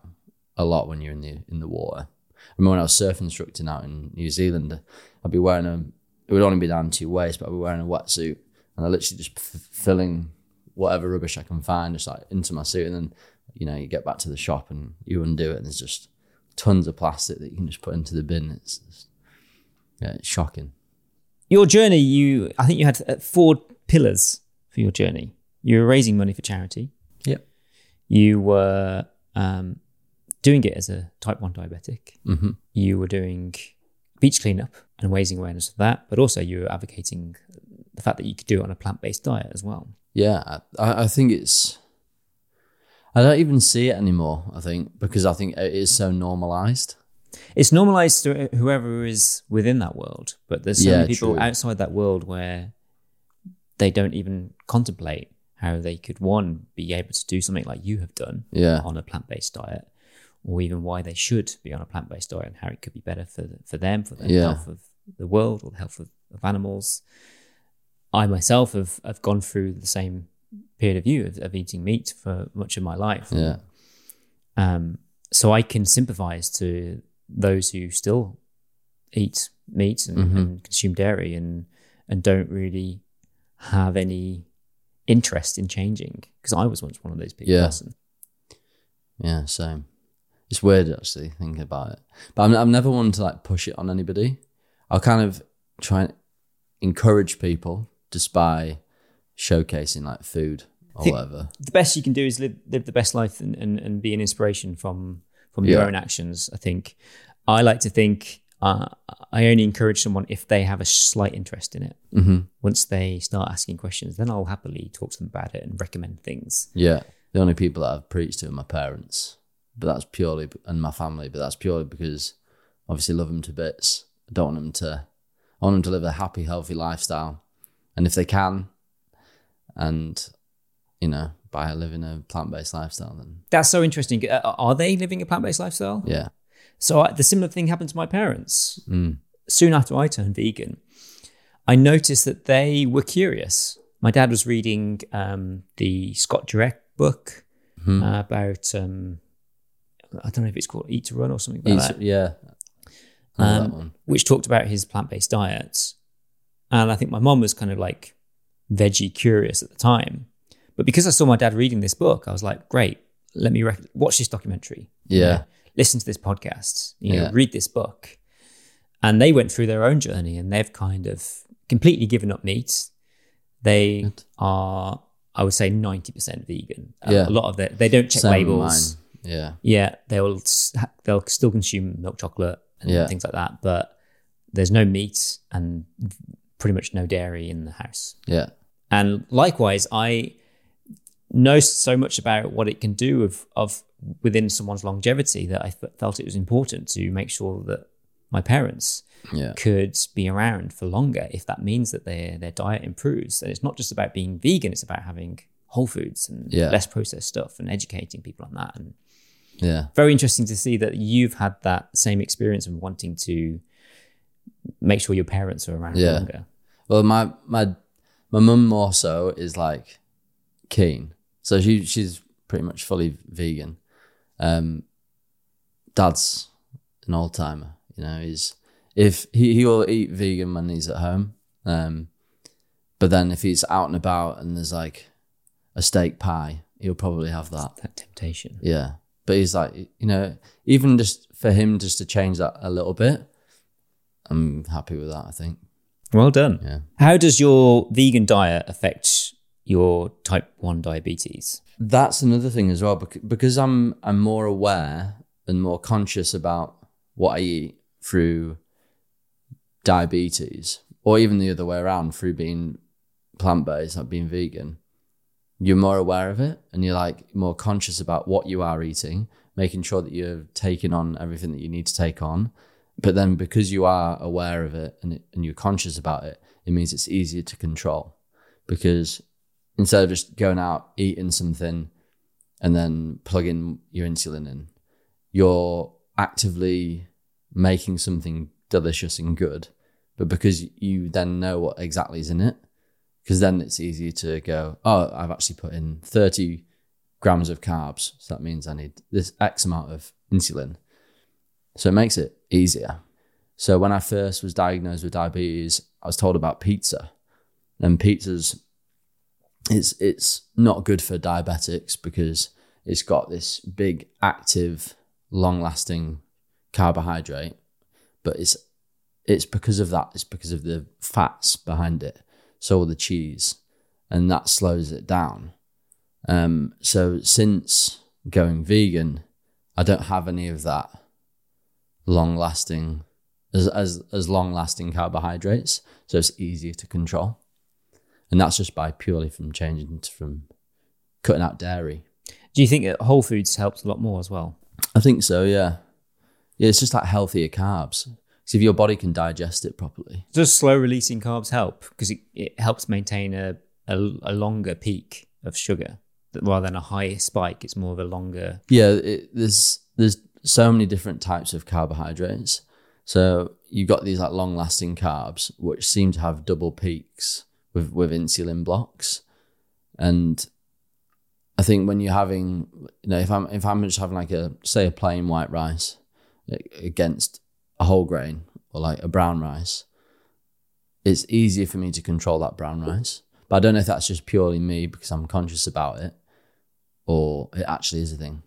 a lot when you're in the in the water. I remember when I was surf instructing out in New Zealand, I'd be wearing a it would only be down to your waist, but I'd be wearing a wetsuit, and I literally just f- filling whatever rubbish I can find just like into my suit, and then you know you get back to the shop and you undo it, and there's just tons of plastic that you can just put into the bin. It's, it's yeah, it's shocking. Your journey, you I think you had uh, four pillars for your journey. You were raising money for charity. Yep. You were um, doing it as a type one diabetic. hmm You were doing beach cleanup and raising awareness of that, but also you were advocating the fact that you could do it on a plant based diet as well. Yeah, I, I think it's. I don't even see it anymore. I think because I think it is so normalized. It's normalized to whoever is within that world, but there's so Yeah, many people true. outside that world where they don't even contemplate how they could one be able to do something like you have done Yeah, on a plant based diet, or even why they should be on a plant based diet and how it could be better for for them, for the Yeah. health of the world or the health of, of animals. I myself have, have gone through the same period of you of, of eating meat for much of my life. yeah, Um, so I can sympathize to those who still eat meat and, Mhm. and consume dairy and and don't really have any interest in changing because I was once one of those people. Yeah. person. yeah. Same. It's weird actually thinking about it, but I'm I'm never one to like push it on anybody. I'll kind of try and encourage people just by showcasing like food or whatever. the best you can do is live live the best life and, and, and be an inspiration from from your Yeah. own actions. I think I like to think uh, I only encourage someone if they have a slight interest in it. hmm Once they start asking questions, then I'll happily talk to them about it and recommend things. Yeah, the only people that I've preached to are my parents, but that's purely and my family, but that's purely because obviously love them to bits. I don't want them to. I want them to live a happy, healthy lifestyle, and if they can, and you know, by living a plant-based lifestyle, then That's so interesting. Uh, Are they living a plant based lifestyle? yeah, So I, the similar thing happened to my parents. mm. Soon after I turned vegan, I noticed that they were curious. My dad was reading um, the Scott Jurek book Mhm. uh, about um, I don't know if it's called Eat to Run or something like that, yeah. I know Um, that one. which talked about his plant based diet. And I think my mom was kind of like veggie curious at the time. But because I saw my dad reading this book, I was like, great, let me rec- watch this documentary. Yeah. listen to this podcast, you know, Yeah. read this book. And they went through their own journey and they've kind of completely given up meat. They Good. are, I would say, 90% vegan. Uh, Yeah. A lot of it, they don't check Same with labels. mine. Yeah, Yeah, they'll they'll still consume milk chocolate and Yeah. things like that, but there's no meat and pretty much no dairy in the house. yeah, And likewise, I know so much about what it can do of of within someone's longevity that I f- felt it was important to make sure that my parents yeah, could be around for longer if that means that their their diet improves. And it's not just about being vegan; it's about having whole foods and Yeah. less processed stuff and educating people on that and yeah, very interesting to see that you've had that same experience of wanting to make sure your parents are around Yeah. longer. Well, my my my mum more so is like keen, so she she's pretty much fully vegan. Um, dad's an old timer, you know. He's if he he will eat vegan when he's at home, um, but then if he's out and about and there's like a steak pie, he'll probably have that. That temptation. Yeah, but he's like, you know, even just for him just to change that a little bit, I'm happy with that. I think. Well done. Yeah. How does your vegan diet affect your type 1 diabetes? That's another thing as well because I'm I'm more aware and more conscious about what I eat through diabetes or even the other way around through being plant-based like being vegan you're more aware of it and you're like more conscious about what you are eating making sure that you're taking on everything that you need to take on. But then because you are aware of it and, it, and you're conscious about it it means it's easier to control. Because instead of just going out eating something and then plugging your insulin in you're actively making something delicious and good. But because you then know what exactly is in it because then it's easier to go oh i've actually put in 30 grams of carbs so that means i need this x amount of insulin. So it makes it easier. So when i first was diagnosed with diabetes i was told about pizza and pizza's it's it's not good for diabetics because it's got this big active long lasting carbohydrate but it's it's because of that it's because of the fats behind it so the cheese and that slows it down um so since going vegan i don't have any of that long lasting as as as long lasting carbohydrates, so it's easier to control, and that's just by purely from changing to, from cutting out dairy. Do you think that Whole Foods helps a lot more as well? I think so. Yeah, yeah. It's just like healthier carbs. So if your body can digest it properly, Does slow releasing carbs help? Because it, it helps maintain a, a, a longer peak of sugar rather than a high spike. It's more of a longer. yeah. It, there's there's so many different types of carbohydrates. So you've got these like long lasting carbs, which seem to have double peaks with with insulin blocks, and I think when you're having, you know, if I'm if I'm just having like a say a plain white rice against a whole grain or like a brown rice, it's easier for me to control that brown rice. But I don't know if that's just purely me because I'm conscious about it, or it actually is a thing.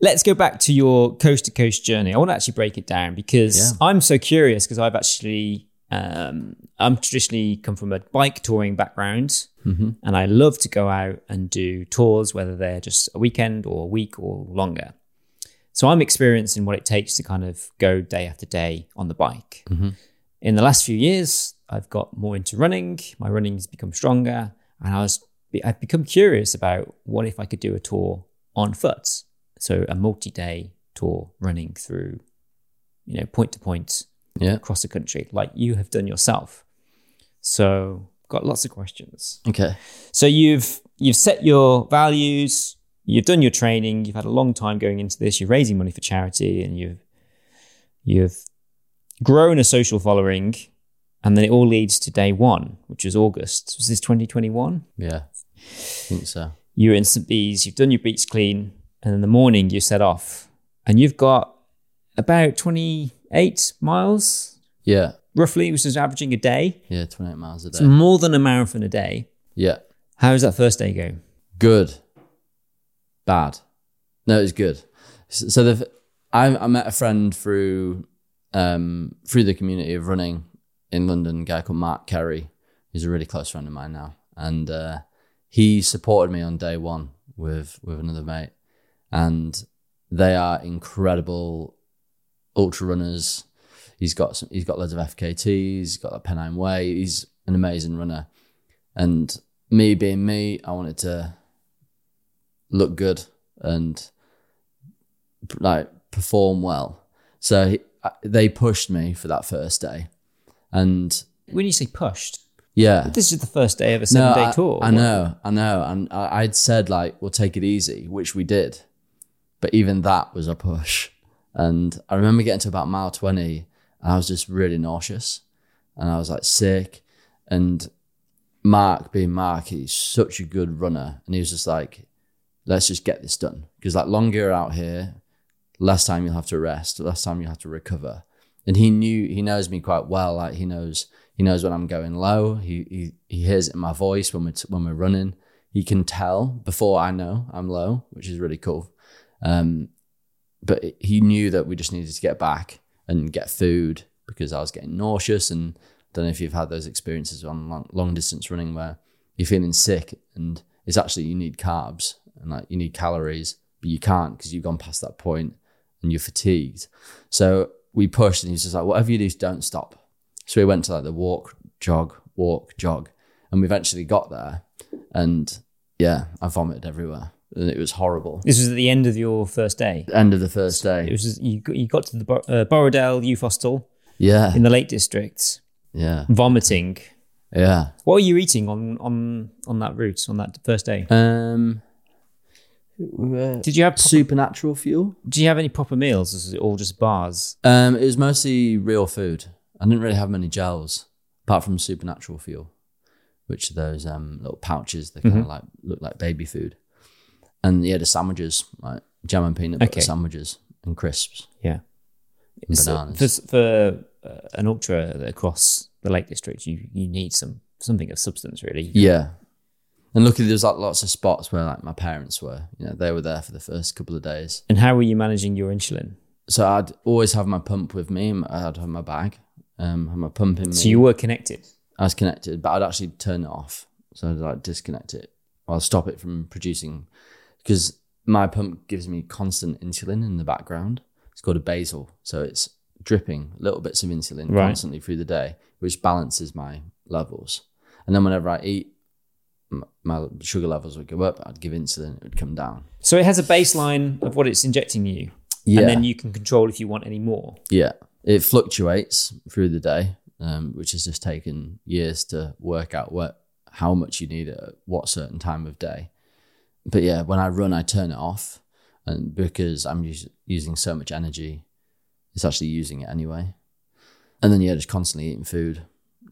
Let's go back to your coast to coast journey. I want to actually break it down because Yeah. I'm so curious because I've actually um, I'm traditionally come from a bike touring background, and I love to go out and do tours, whether they're just a weekend or a week or longer. So I'm experiencing what it takes to kind of go day after day on the bike. Mm-hmm. In the last few years, I've got more into running. My running has become stronger, and I was I've become curious about what if I could do a tour on foot. So a multi-day tour running through, you know, point to point Yeah. across the country, like you have done yourself. So got lots of questions. Okay. So you've you've set your values, you've done your training, you've had a long time going into this, you're raising money for charity, and you've you've grown a social following, and then it all leads to day one, which is August. Was this 2021? Yeah. I think so. You're in St. Bees, you've done your beats clean, and in the morning you set off, and you've got about 28 miles Yeah. roughly, which is averaging a day. Yeah. 28 miles a day. It's more than a marathon a day. Yeah. How does that first day go? Good. Bad. No, it was good. So the I, I met a friend through um through the community of running in London, a guy called Mark Kerry. He's a really close friend of mine now. And uh, he supported me on day one with with another mate. And they are incredible ultra runners. He's got some, he's got loads of FKTs, he's got a Pennine Way, he's an amazing runner. And me being me, I wanted to look good and like perform well. So he, uh, they pushed me for that first day, and When you say pushed, yeah, this is the first day of a seven day I, tour. I know, I know, and I, I'd said like we'll take it easy, which we did, but even that was a push. And I remember getting to about mile twenty, and I was just really nauseous, and I was like sick. And Mark, being Mark, he's such a good runner, and he was just like, "Let's just get this done," because like longer you're out here, less time you'll have to rest, less time you'll have to recover. And he knew he knows me quite well. Like he knows he knows when I'm going low. He he, he hears it in my voice when we're t- when we're running. He can tell before I know I'm low, which is really cool. Um, but he knew that we just needed to get back and get food because I was getting nauseous. And I don't know if you've had those experiences on long, long distance running where you're feeling sick and it's actually you need carbs and like you need calories, but you can't because you've gone past that point and you're fatigued. So we pushed and he's just like, whatever you do, don't stop. So we went to like the walk, jog, walk, jog, and we eventually got there. And yeah, I vomited everywhere and it was horrible. This was at the end of your first day. End of the first day. It was just, you got, you got to the Bor- uh, Borrowdale Youth Hostel Yeah, in the Lake District, yeah, vomiting. yeah. What were you eating on on on that route on that first day? Um, Did you have supernatural fuel? Do you have any proper meals? Or was it all just bars? Um, it was mostly real food. I didn't really have many gels apart from supernatural fuel, which are those um little pouches that kind of like look like baby food. And yeah, the sandwiches like jam and peanut butter Okay. sandwiches and crisps Yeah. and So bananas. for for uh, an ultra across the Lake District, you you need some something of substance, really. Yeah. And luckily, there's like lots of spots where like my parents were. You know, they were there for the first couple of days. And how were you managing your insulin? So I'd always have my pump with me. I'd have my bag, um, have my pump in me. So you were connected. I was connected, but I'd actually turn it off. So I'd like disconnect it. I'll stop it from producing because my pump gives me constant insulin in the background. It's called a basal. So it's dripping little bits of insulin Right. constantly through the day, which balances my levels. And then whenever I eat, my sugar levels would go up. I'd give insulin, it would come down. So it has a baseline of what it's injecting you, Yeah, and then you can control if you want any more. yeah. It fluctuates through the day, um, which has just taken years to work out what how much you need at what certain time of day. But yeah, when I run, I turn it off, and because I'm us- using so much energy, it's actually using it anyway. And then yeah, just constantly eating food,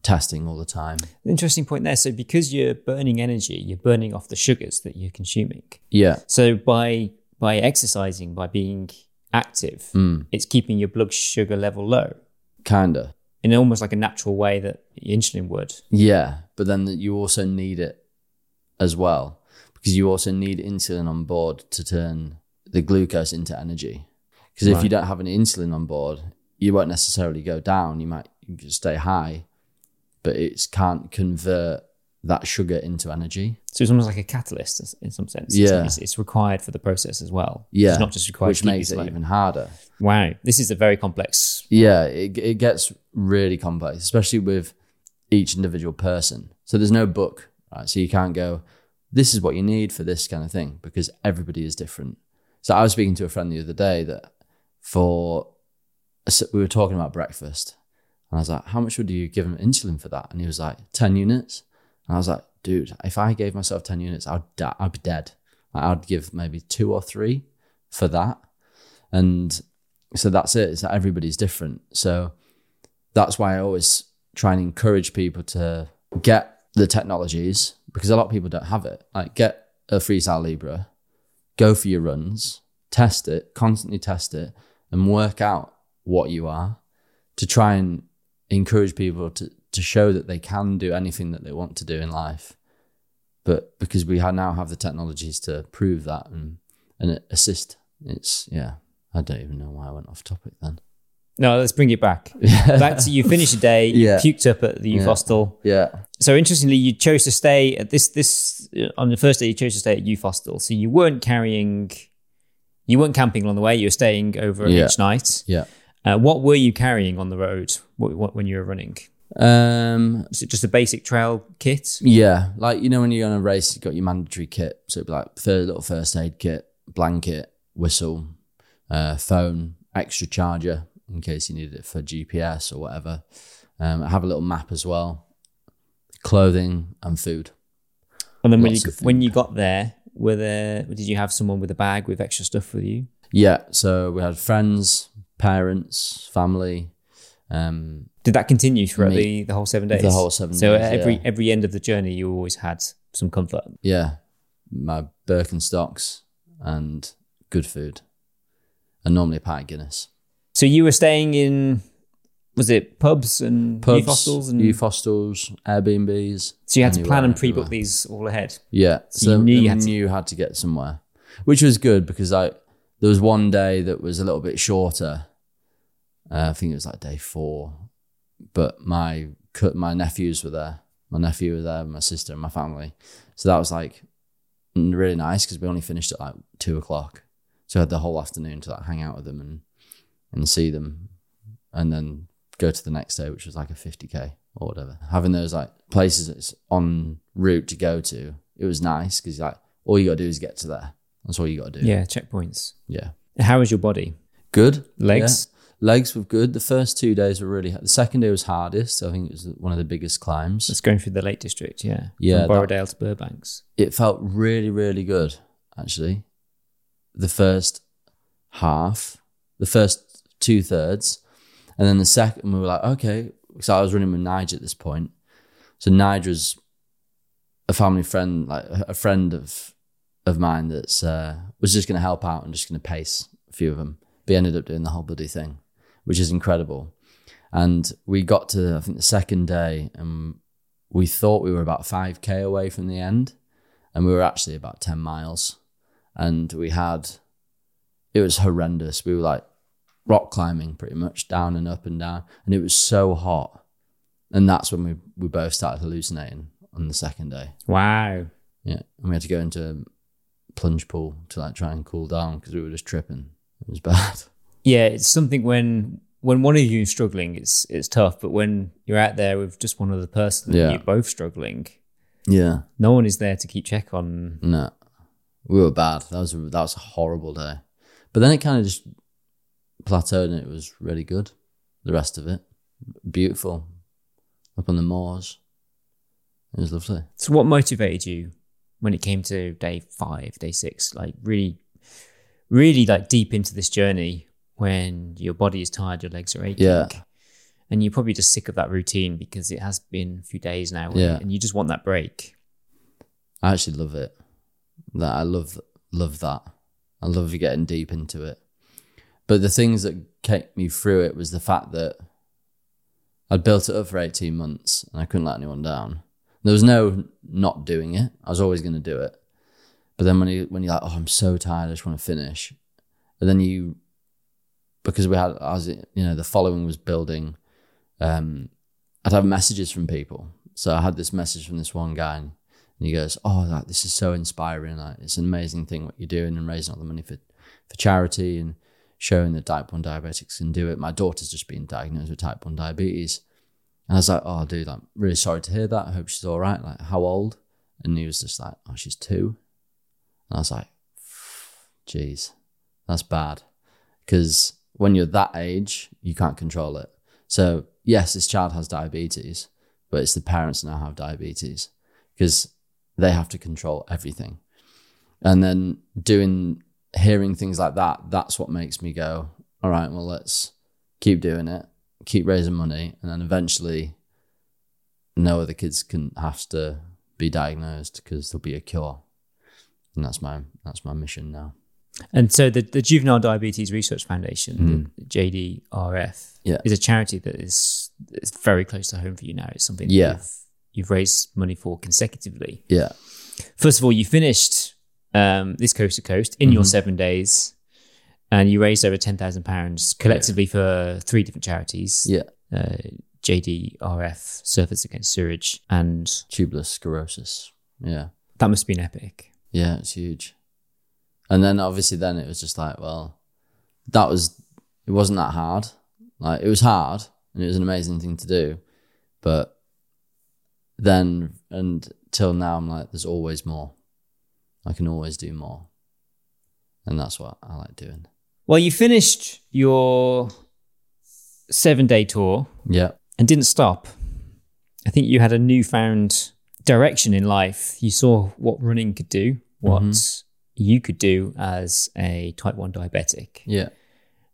testing all the time. Interesting point there. So because you're burning energy, you're burning off the sugars that you're consuming. Yeah, So by by exercising, by being active, Mm. it's keeping your blood sugar level low kinda. in almost like a natural way that insulin would. Yeah, but then you also need it as well because you also need insulin on board to turn the glucose into energy. Because if you don't have any insulin on board, you won't necessarily go down. You might just stay high, but it can't convert that sugar into energy. So it's almost like a catalyst in some sense. It's- Yeah. It's, it's required for the process as well. Yeah, It's not just required which makes it slow. even harder. Wow. This is a very complex. Yeah, it, it gets really complex, especially with each individual person. So there's no book, right? So you can't go, this is what you need for this kind of thing because everybody is different. So I was speaking to a friend the other day that for, we were talking about breakfast and I was like, how much would you give him insulin for that? And he was like, 10 units. And I was like, dude, if I gave myself 10 units, I'd, I'd be dead. I'd give maybe two or three for that. And so that's it. It's that everybody's different. So that's why I always try and encourage people to get the technologies because a lot of people don't have it. Like get a Freestyle Libre, go for your runs, test it, constantly test it, and work out what you are to try and encourage people to, to show that they can do anything that they want to do in life. But because we now have the technologies to prove that and, and assist, it's, yeah, I don't even know why I went off topic then. No, let's bring it back. Back to you finish a day, you Yeah. puked up at the youth Yeah. hostel. Yeah. So interestingly, you chose to stay at this this uh, on the first day. You chose to stay at youth hostel, so you weren't carrying, you weren't camping along the way. You were staying over Yeah. each night. Yeah. Uh, what were you carrying on the road what, what, when you were running? Um, Was it just a basic trail kit? yeah, like you know when you're on a race, you've got your mandatory kit, so it'd be like third little first aid kit, blanket, whistle, uh, phone, extra charger in case you needed it for GPS or whatever. Um, I have a little map as well, clothing and food. And then when you when you got there, were there did you have someone with a bag with extra stuff with you? Yeah, so we had friends, parents, family. Um, Did that continue throughout Me- the, the whole seven days? the whole seven so days, at every yeah. every end of the journey, you always had some comfort. yeah, my Birkenstocks and good food, and normally a pint of Guinness. So you were staying in, was it pubs and pubs, youth hostels? And, youth hostels, Airbnbs. so you had to plan and pre-book everywhere. these all ahead. Yeah, So so, you knew you had to- knew how to get somewhere, which was good because I there was one day that was a little bit shorter. Uh, I think it was like day four, but my my nephews were there. My nephew was there, my sister, and my family. So that was like really nice because we only finished at like two o'clock. So I had the whole afternoon to like hang out with them and and see them, and then go to the next day, which was like a fifty k or whatever. Having those like places that's on route to go to, it was nice because like all you got to do is get to there. That's all you got to do. Yeah, checkpoints. yeah. How is your body? Good Legs? Legs were good. The first two days were really. The second day was hardest. I think it was one of the biggest climbs. It's going through the Lake District, yeah. Yeah, From Borrowdale to Burnbanks. it felt really, really good, actually. The first half, the first two thirds, and then the second, we were like, okay. So I was running with Nigel at this point. So Nige Nigel's a family friend, like a a friend of of mine that's uh, was just going to help out and just going to pace a few of them. But he ended up doing the whole bloody thing, which is incredible. And we got to I think the second day, and we thought we were about five k away from the end and we were actually about 10 miles. And we had it was horrendous. We were like rock climbing pretty much down and up and down and it was so hot. And that's when we, we both started hallucinating on the second day. Wow. yeah and we had to go into a plunge pool to like try and cool down because we were just tripping. It was bad Yeah, it's something when when one of you is struggling, it's it's tough. But when you're out there with just one other person, Yeah. and you're both struggling. Yeah. No one is there to keep check on. No, we were bad. That was a, that was a horrible day. But then it kind of just plateaued, and it was really good. The rest of it, beautiful, up on the moors. It was lovely. So, what motivated you when it came to day five, day six? Like really, really like deep into this journey when your body is tired, your legs are aching. Yeah. And you're probably just sick of that routine because it has been a few days now. Yeah. And you just want that break. I actually love it. That I love love that. I love you getting deep into it. But the things that kept me through it was the fact that I'd built it up for 18 months and I couldn't let anyone down. There was no not doing it. I was always going to do it. But then when you when you're like, oh, I'm so tired, I just want to finish, and then you, because we had, I was, you know, the following was building. Um, I'd have messages from people. So I had this message from this one guy, and he goes, "Oh, like this is so inspiring! Like it's an amazing thing what you're doing and raising all the money for for charity and showing that type one diabetics can do it. My daughter's just been diagnosed with type one diabetes, and I was like, "Oh, dude, I'm really sorry to hear that. I hope she's all right. Like, how old?" And he was just like, "Oh, she's two. And I was like, "Jeez, that's bad," because when you're that age, you can't control it. So yes, this child has diabetes, but it's the parents now have diabetes because they have to control everything. And then doing hearing things like that, that's what makes me go, all right, well, let's keep doing it, keep raising money, and then eventually no other kids can have to be diagnosed because there'll be a cure. And that's my that's my mission now. And so the, the Juvenile Diabetes Research Foundation, the JDRF, Mm. Yeah. is a charity that is, is very close to home for you now. It's something that Yeah. you've, you've raised money for consecutively. Yeah. First of all, you finished um, this coast to coast in Mm-hmm. your seven days, and you raised over ten thousand pounds collectively for three different charities: Yeah. uh, JDRF, Surfers Against Sewage, and Tuberous sclerosis. Yeah. that must have been epic. Yeah, it's huge. And then obviously then it was just like, well, that was it wasn't that hard. Like it was hard and it was an amazing thing to do. But then and till now I'm like, there's always more. I can always do more. And that's what I like doing. Well, you finished your seven day tour Yeah. and didn't stop. I think you had a newfound direction in life. You saw what running could do, what mm-hmm. You could do as a type 1 diabetic, Yeah.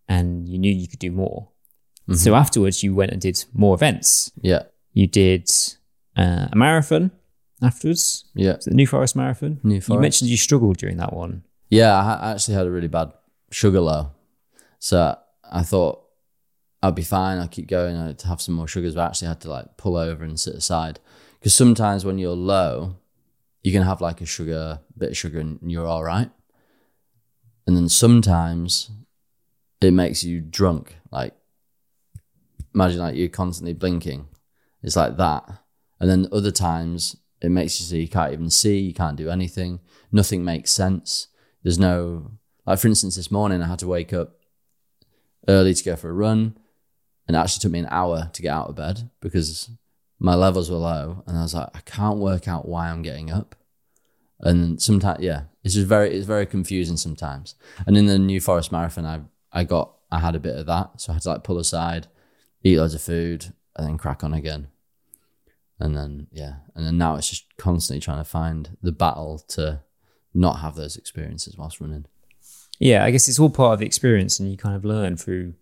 and you knew you could do more. So afterwards, you went and did more events. Yeah. You did uh, a marathon afterwards, Yeah. the New Forest Marathon. New Forest. You mentioned you struggled during that one. Yeah, I I actually had a really bad sugar low. So I thought I'd be fine. I'd keep going. I'd have some more sugars, but I actually had to like pull over and sit aside. Because sometimes when you're low, you can have like a sugar, bit of sugar, and you're all right. And then sometimes it makes you drunk. Like, imagine like you're constantly blinking. It's like that. And then other times it makes you so you can't even see, you can't do anything. Nothing makes sense. There's no, like for instance, this morning I had to wake up early to go for a run. And it actually took me an hour to get out of bed because my levels were low. And I was like, I can't work out why I'm getting up. And sometimes, yeah, it's just very, it's very confusing sometimes. And in the New Forest Marathon, I, I got, I had a bit of that. So I had to like pull aside, eat loads of food, and then crack on again. And then, yeah. And then now it's just constantly trying to find the battle to not have those experiences whilst running. Yeah, I guess it's all part of the experience, and you kind of learn through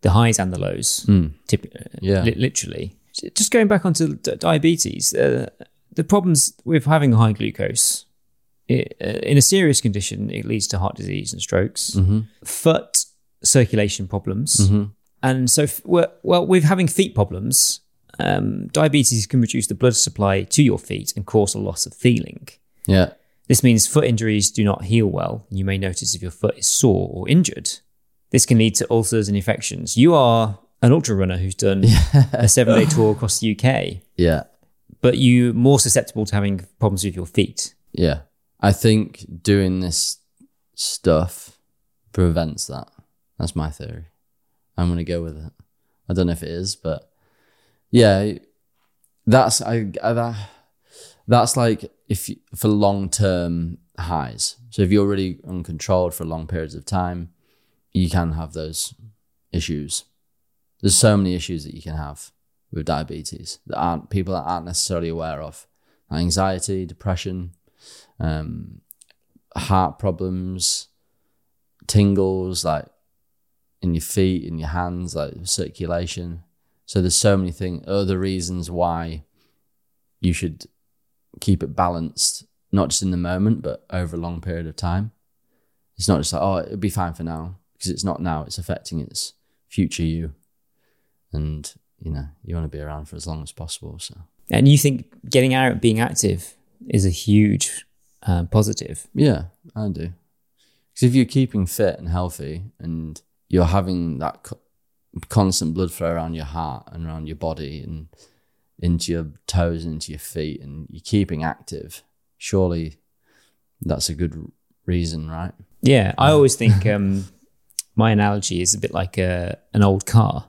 the highs and the lows. Tip, uh, Yeah. li- literally. Just going back onto diabetes, uh, the problems with having high glucose. It, uh, in a serious condition, it leads to heart disease and strokes, foot circulation problems, and so f- well, well, with having feet problems, um, diabetes can reduce the blood supply to your feet and cause a loss of feeling. Yeah. This means foot injuries do not heal well. You may notice if your foot is sore or injured. This can lead to ulcers and infections. You are an ultra runner who's done a seven day tour across the UK, Yeah. but you're more susceptible to having problems with your feet. Yeah. I think doing this stuff prevents that. That's my theory. I'm gonna go with it. I don't know if it is, but yeah, that's I, I that, that's like if you, for long term highs. So if you're really uncontrolled for long periods of time, you can have those issues. There's so many issues that you can have with diabetes that aren't people that aren't necessarily aware of. Anxiety, depression, um, heart problems, tingles like in your feet, in your hands, like circulation. So there's so many things, other reasons why you should keep it balanced, not just in the moment, but over a long period of time. It's not just like, oh, it'll be fine for now, because it's not now, it's affecting its future you. And, you know, you want to be around for as long as possible. So, And you think getting out, being active, is a huge uh, positive. yeah, I do. Because if you're keeping fit and healthy and you're having that co- constant blood flow around your heart and around your body and into your toes and into your feet and you're keeping active, surely that's a good reason, right? Yeah, I always think um, my analogy is a bit like a, an old car.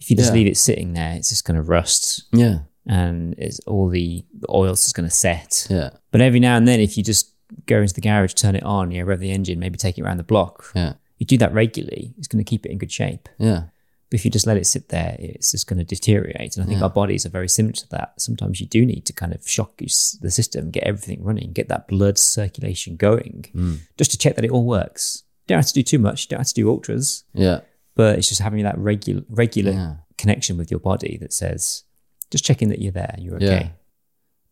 If you just Yeah. leave it sitting there, it's just going to rust Yeah. and it's all the, the oil's just going to set. Yeah. But every now and then, if you just go into the garage, turn it on, you know, rev the engine, maybe take it around the block, Yeah. you do that regularly, it's going to keep it in good shape. Yeah. But if you just let it sit there, it's just going to deteriorate. And I think our bodies are very similar to that. Sometimes you do need to kind of shock the system, get everything running, get that blood circulation going, mm. just to check that it all works. Don't have to do too much. Don't have to do ultras, Yeah. But it's just having that regular regular Yeah. connection with your body that says, just checking that you're there, you're okay. Yeah.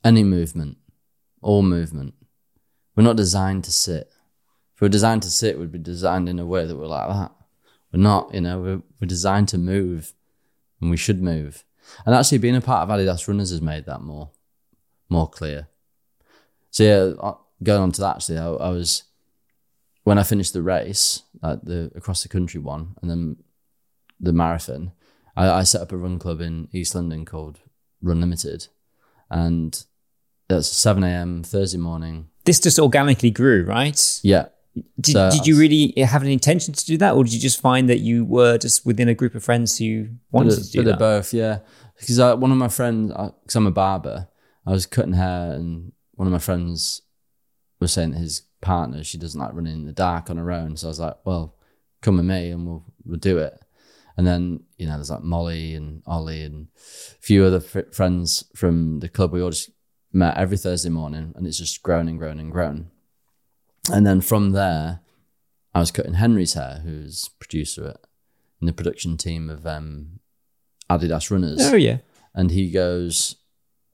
Any movement, all movement. We're not designed to sit. If we we're designed to sit, we'd be designed in a way that we're like that. We're not, you know, we're, we're designed to move and we should move. And actually being a part of Adidas Runners has made that more, more clear. So yeah, uh, going on to that actually, I, I was, when I finished the race, like the across the country one and then the marathon, I, I set up a run club in East London called Run Limited. And that's 7 a.m. Thursday morning. This just organically grew, right? Yeah. Did, So- did you really have an intention to do that, or did you just find that you were just within a group of friends who wanted bit to do bit that? of both, yeah. Because uh, one of my friends, because I'm a barber, I was cutting hair, and one of my friends was saying that his partner, she doesn't like running in the dark on her own. So I was like, well, come with me and we'll we'll do it. And then you know, there's like Molly and Ollie and a few other fr- friends from the club. We all just met every Thursday morning, and it's just grown and grown and grown. And then from there, I was cutting Henry's hair, who's producer at, in the production team of um, Adidas Runners Oh yeah. and he goes,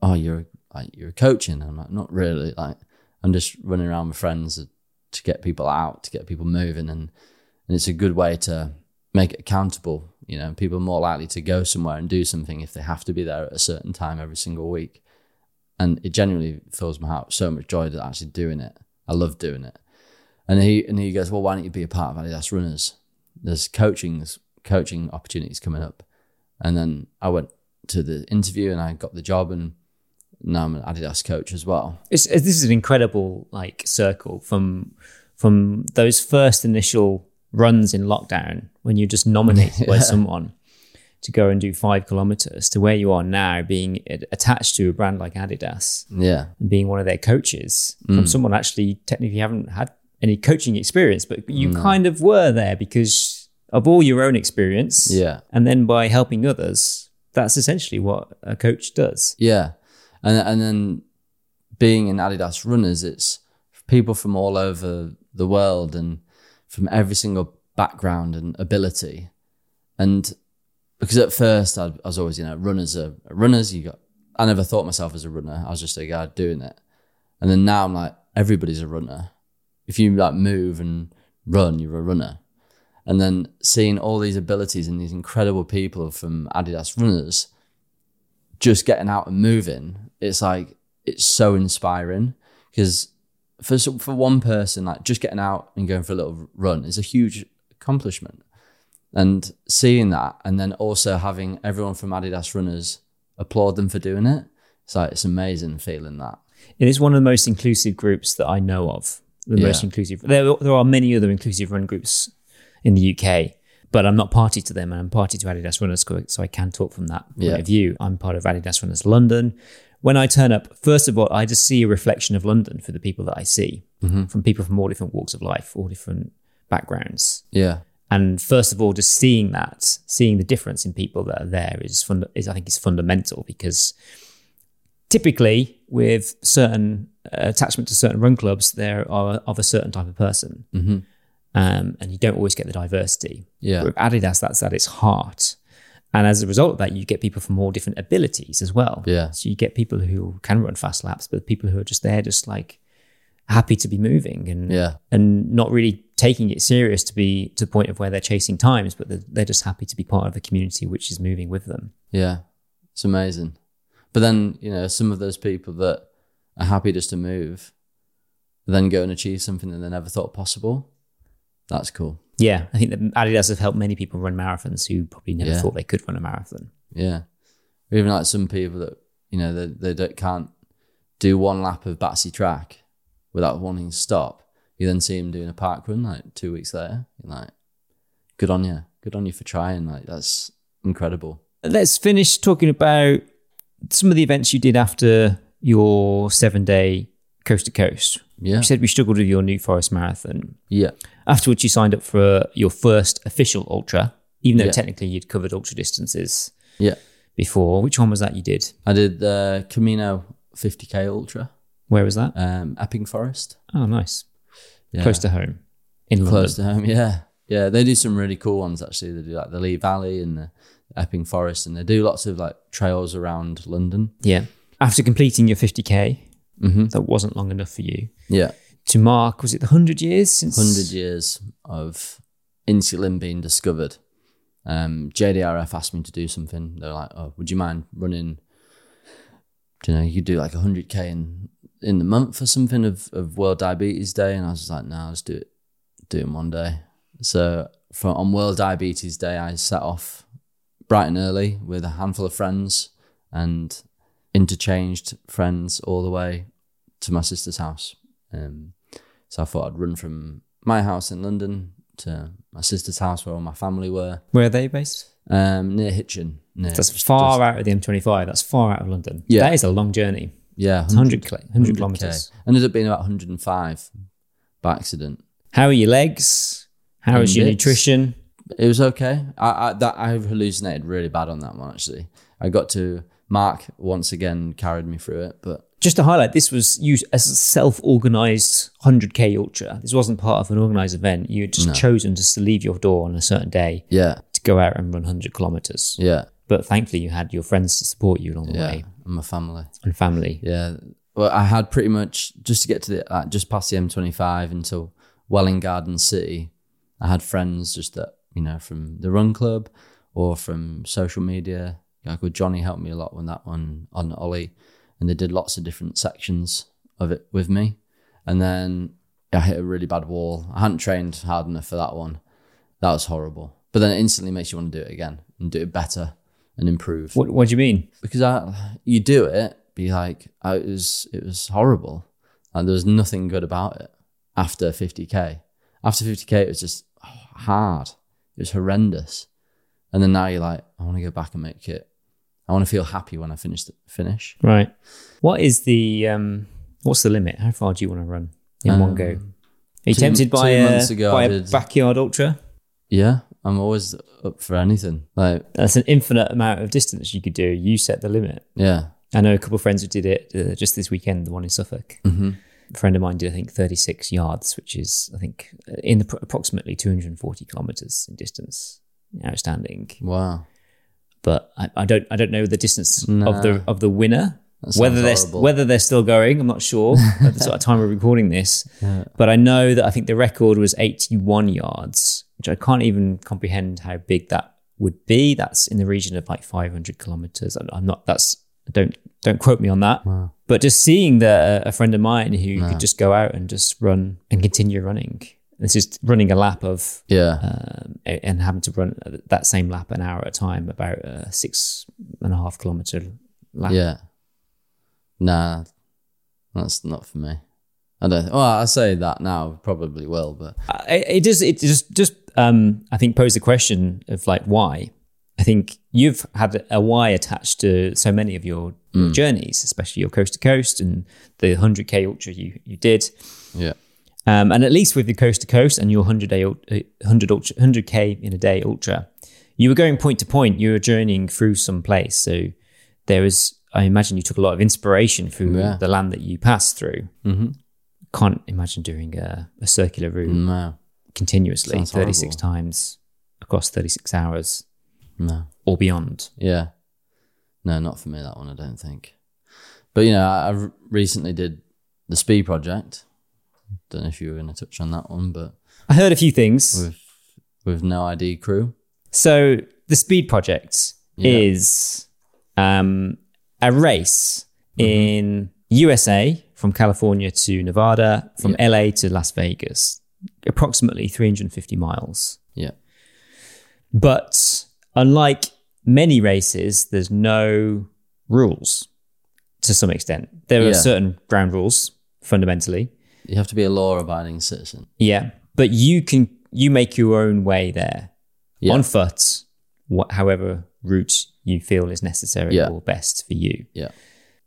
"Oh, you're like you're coaching." And I'm like, "Not really. Like I'm just running around with friends to get people out, to get people moving, and and it's a good way to make it accountable. You know, people are more likely to go somewhere and do something if they have to be there at a certain time every single week, and it genuinely fills my heart so much joy that actually doing it. I love doing it. And he and he goes, "Well, why don't you be a part of Adidas Runners? There's coaching, coaching opportunities coming up." And then I went to the interview and I got the job and now I'm an Adidas coach as well. It's, this is an incredible like circle from from those first initial runs in lockdown when you're just nominated by someone to go and do five kilometers to where you are now being attached to a brand like Adidas Yeah. and being one of their coaches from mm. someone actually technically haven't had any coaching experience, but you kind of were there because of all your own experience. Yeah. And then by helping others, that's essentially what a coach does. Yeah. And and then being in Adidas runners, it's people from all over the world and from every single background and ability. And because at first I, was always, you know, runners are runners. You got, I never thought myself as a runner. I was just a guy doing it. And then now I'm like, everybody's a runner. If you like move and run, you're a runner. And then seeing all these abilities and these incredible people from Adidas runners just getting out and moving, it's like it's so inspiring because for some- for one person, like just getting out and going for a little run is a huge accomplishment, and seeing that, and then also having everyone from Adidas runners applaud them for doing it, it's like it's amazing feeling that. It is one of the most inclusive groups that I know of. The most inclusive. There, there are many other inclusive run groups in the UK, but I'm not party to them and I'm party to Adidas Runners, so I can talk from that point Yeah. of view. I'm part of Adidas Runners London. When I turn up, first of all, I just see a reflection of London for the people that I see, from people from all different walks of life, all different backgrounds. Yeah. And first of all, just seeing that, seeing the difference in people that are there is fund- is I think is fundamental because typically with certain uh, attachment to certain run clubs, there are of a certain type of person, mm-hmm. um, and you don't always get the diversity. Yeah. With Adidas, that's at its heart. And as a result of that, you get people from all different abilities as well. Yeah. So you get people who can run fast laps, but people who are just there, just like happy to be moving and Yeah. and not really taking it serious to be to the point of where they're chasing times, but they're, they're just happy to be part of a community which is moving with them. Yeah, it's amazing. But then, you know, some of those people that are happy just to move, then go and achieve something that they never thought possible. That's cool. Yeah, I think that Adidas have helped many people run marathons who probably never Yeah. thought they could run a marathon. Yeah. Or even like some people that, you know, they, they don't, can't do one lap of Battersea track without wanting to stop. You then see them doing a park run like two weeks later. You're like, good on you. Good on you for trying. Like, that's incredible. Let's finish talking about some of the events you did after your seven day coast to coast. Yeah. You said we struggled with your New Forest Marathon. Yeah. Afterwards, you signed up for your first official ultra, even though Yeah. technically you'd covered ultra distances Yeah. before. Which one was that you did? I did the Camino 50k Ultra, Where was that? um, Epping Forest. Oh, nice. Yeah. Close to home in Close London. to home, yeah. Yeah, they do some really cool ones actually. They do like the Lee Valley and the Epping Forest, and they do lots of like trails around London. Yeah. After completing your 50k, Mm-hmm. that wasn't long enough for you Yeah, to mark. Was it the hundred years since? 100 years of insulin being discovered. Um, JDRF asked me to do something. They're like, oh, would you mind running, you know, you do like 100k in, in the month or something of, of World Diabetes Day. And I was like, no, let's do it, do it one day. So for, on World Diabetes Day, I set off bright and early with a handful of friends and interchanged friends all the way to my sister's house. Um, so I thought I'd run from my house in London to my sister's house where all my family were, Where are they based? um, near Hitchin. Near, That's far just- out of the M25. That's far out of London. Yeah. That is a long journey. yeah, 100, kil- 100 100K. kilometers. Ended up being about 105 by accident. How are your legs? How is your nutrition? It was okay. I, I that I hallucinated really bad on that one actually. I got to Mark once again carried me through it, but Just to highlight, this was used as a self-organized 100k ultra. This wasn't part of an organized event. You had just chosen just to leave your door on a certain day yeah, to go out and run 100 kilometers. yeah, But thankfully, you had your friends to support you along the yeah. way And my family. and family. Yeah. Well, I had pretty much just to get to the uh, just past the M25 until Welwyn Garden City. I had friends just that you know from the run club or from social media. Like with Johnny helped me a lot with that one on Ollie, and they did lots of different sections of it with me. And then I hit a really bad wall. I hadn't trained hard enough for that one. That was horrible. But then it instantly makes you want to do it again and do it better and improve What, what do you mean? because I, you do it, be like, I, it was, it was horrible, and there was nothing good about it. After 50k, after 50k, it was just hard. It was horrendous, and then now you're like, I want to go back and make it. I want to feel happy when I finish the finish. Right. What is the um? What's the limit? How far do you want to run in one go? Are you Um, two- tempted by two a, months ago by a backyard ultra? Yeah, I'm always up for anything. Like, That's an infinite amount of distance you could do. You set the limit. yeah, I know a couple of friends who did it uh, just this weekend. The one in Suffolk. hmm A friend of mine did, I think, 36 yards, which is, I think, uh, in the, approximately 240 kilometers in distance. Outstanding. wow, But I, I don't, I don't know the distance of the of the winner. That Whether they're horrible. whether they're still going, I'm not sure at the sort of time we're recording this. But I know that I think the record was 81 yards, which I can't even comprehend how big that would be. That's in the region of like 500 kilometers. I'm- not. That's don't don't quote me on that. Wow. But just seeing that uh, a friend of mine who could just go out and just run and continue running. It's just running a lap of yeah, um, and having to run that same lap an hour at a time, about a six and a half kilometer lap. yeah. Nah, that's not for me. I don't. Well, I say that now, probably will, but Uh, it, it does. It just just um, I think pose the question of like why. I think you've had a why attached to so many of your journeys, especially your coast to coast and the hundred k ultra you you did. yeah, Um, and at least with your coast to coast and your 100 day, ul- uh, 100 ultra, 100k in a day ultra, you were going point to point. You were journeying through some place. So there was, I imagine you took a lot of inspiration through Yeah. the land that you passed through. Mhm. Can't imagine doing a, a circular route no, continuously, Sounds 36 horrible. times across 36 hours no. or beyond. Yeah. No, not for me, that one, I don't think. But, you know, I recently did the Speed Project. Don't know if you were going to touch on that one, but I heard a few things. with with No ID Crew. So the Speed Project Yeah. is um, a race Mm-hmm. in USA from California to Nevada, from LA to Las Vegas, approximately 350 miles. Yeah. But unlike many races, there's no rules to some extent. There are certain ground rules fundamentally. You have to be a law abiding citizen. Yeah, but you can you make your own way there Yeah. on foot, wh- however route you feel is necessary Yeah. or best for you. Yeah.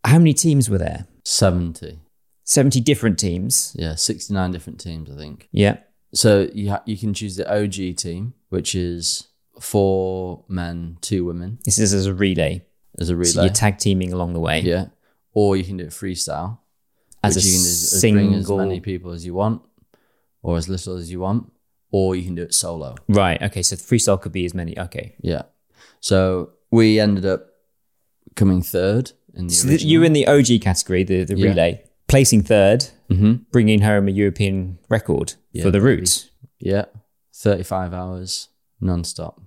How many teams were there? 70. Seventy different teams. Yeah, 69 different teams, I think. Yeah, So you ha- you can choose the OG team, which is four men, two women this is as a relay. as a relay. So you're tag teaming along the way yeah. Or you can do it freestyle. As a which you can just bring as many people as you want or as little as you want. Or you can do it solo. Right. Okay. So freestyle could be as many. Okay. Yeah. So we ended up coming third in the So original. you're in the OG category, the the Yeah. relay, placing 3rd Mhm. bringing home a European record Yeah, for the route. Yeah. 35 hours non-stop.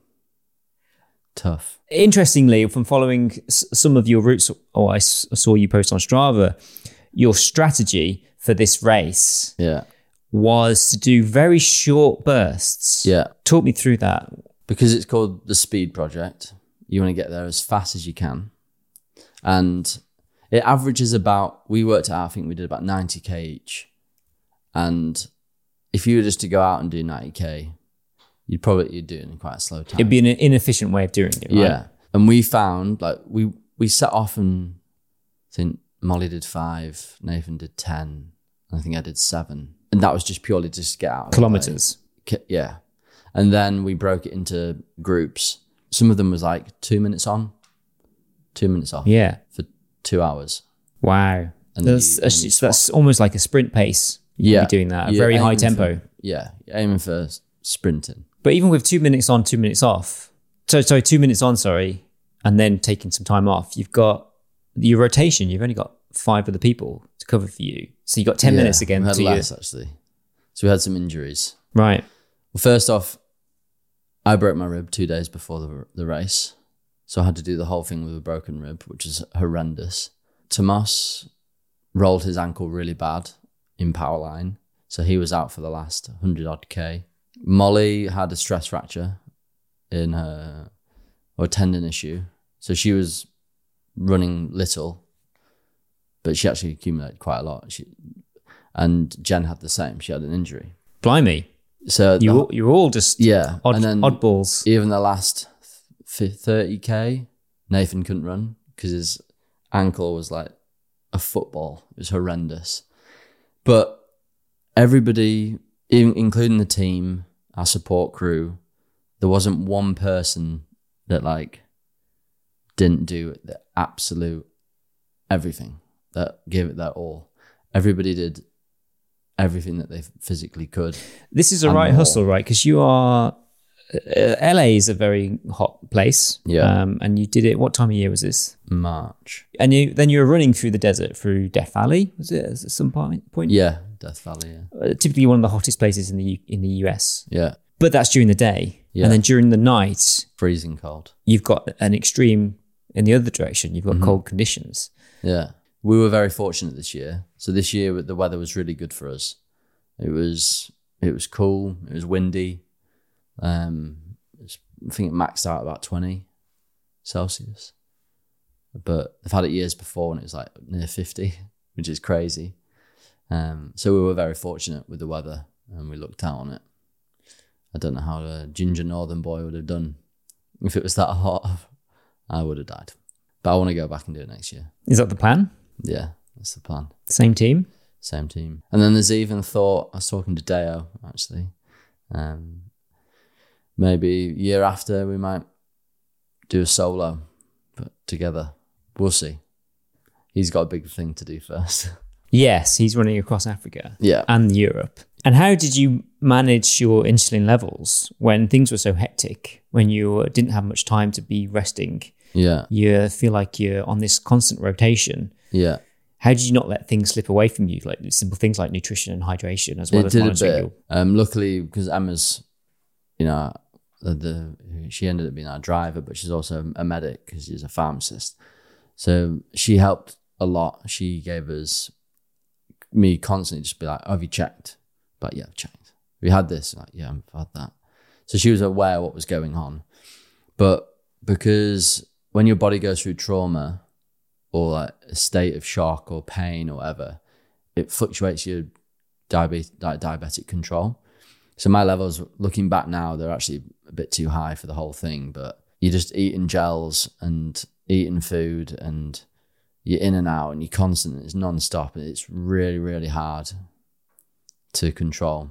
Tough. interestingly, from following s- some of your routes, or I s- saw you post on Strava, your strategy for this race Yeah. was to do very short bursts. Yeah. Talk me through that. because it's called the speed project you want to get there as fast as you can and it averages about we worked out i think we did about 90k each and if you were just to go out and do 90k you'd probably you'd do it in quite a slow time It'd be an inefficient way of doing it. Right? yeah and we found like we we set off and think molly did five nathan did 10 i think i did seven and that was just purely just to get out of. Kilometers. Ki- yeah and then we broke it into groups some of them was like two minutes on two minutes off Yeah. for two hours Wow. And That's, you- that's, then you just- that's almost like a sprint pace. Yeah doing that. A You're very high tempo. for- yeah aiming for sprinting But even with two minutes on, two minutes off, so sorry, two minutes on, sorry, and then taking some time off, you've got your rotation. You've only got five other people to cover for you, so you got ten Yeah, minutes again we had to you. actually. So we had some injuries. Right. well first off i broke my rib two days before the, the race. So i had to do the whole thing with a broken rib which is horrendous. Tomas rolled his ankle really bad in power line. So he was out for the last 100 odd k. Molly had a stress fracture in her or a tendon issue. So she was running little but she actually accumulated quite a lot. She, and jen had the same. She had an injury. Blimey. so you, the, you're all just yeah odd, and then oddballs. even the last 30k nathan couldn't run because his ankle was like a football. It was horrendous. But everybody in, including the team our support crew there wasn't one person that like didn't do the absolute everything that gave it their all everybody did everything that they physically could This is a right more. hustle, right? Because you are. Uh, LA is a very hot place. Yeah. Um, and you did it. What time of year was this? march And you then you were running through the desert through Death Valley. Was it at some point? Point. yeah death valley yeah Uh, typically one of the hottest places in the U- in the US. yeah But that's during the day. Yeah. And then during the night, freezing cold. you've got an extreme in the other direction. You've got Mm-hmm. cold conditions. Yeah. We were very fortunate this year. So this year the weather was really good for us. It was it was cool, it was windy. Um was- I think it maxed out about 20 Celsius. But I've had it years before and it was like near 50, which is crazy. Um, so we were very fortunate with the weather and we looked out on it. I don't know how a ginger northern boy would have done if it was that hot. I would have died. But I want to go back and do it next year. Is that the plan? Yeah, that's the plan. Same team? Same team. And then there's even thought, I was talking to Deo actually. Um, maybe year after we might do a solo, but together. We'll see. He's got a big thing to do first. Yes, he's running across Africa yeah. and Europe. And how did you manage your insulin levels when things were so hectic, when you didn't have much time to be resting? Yeah. You feel like you're on this constant rotation. Yeah. How did you not let things slip away from you, like simple things like nutrition and hydration, as well it as did a bit. your Um, luckily, because Emma's, you know, the, the she ended up being our driver, but she's also a medic because she's a pharmacist. So she helped a lot. She gave us me constantly just be like, oh, "Have you checked?" But yeah, I've checked. We had this. Like, yeah, I've had that. So she was aware what was going on, but because when your body goes through trauma or like a state of shock or pain or whatever, it fluctuates your diabetes, like diabetic control. So my levels, looking back now, they're actually a bit too high for the whole thing. But you're just eating gels and eating food, and you're in and out, and you're constant. It's non-stop, and it's really, really hard to control.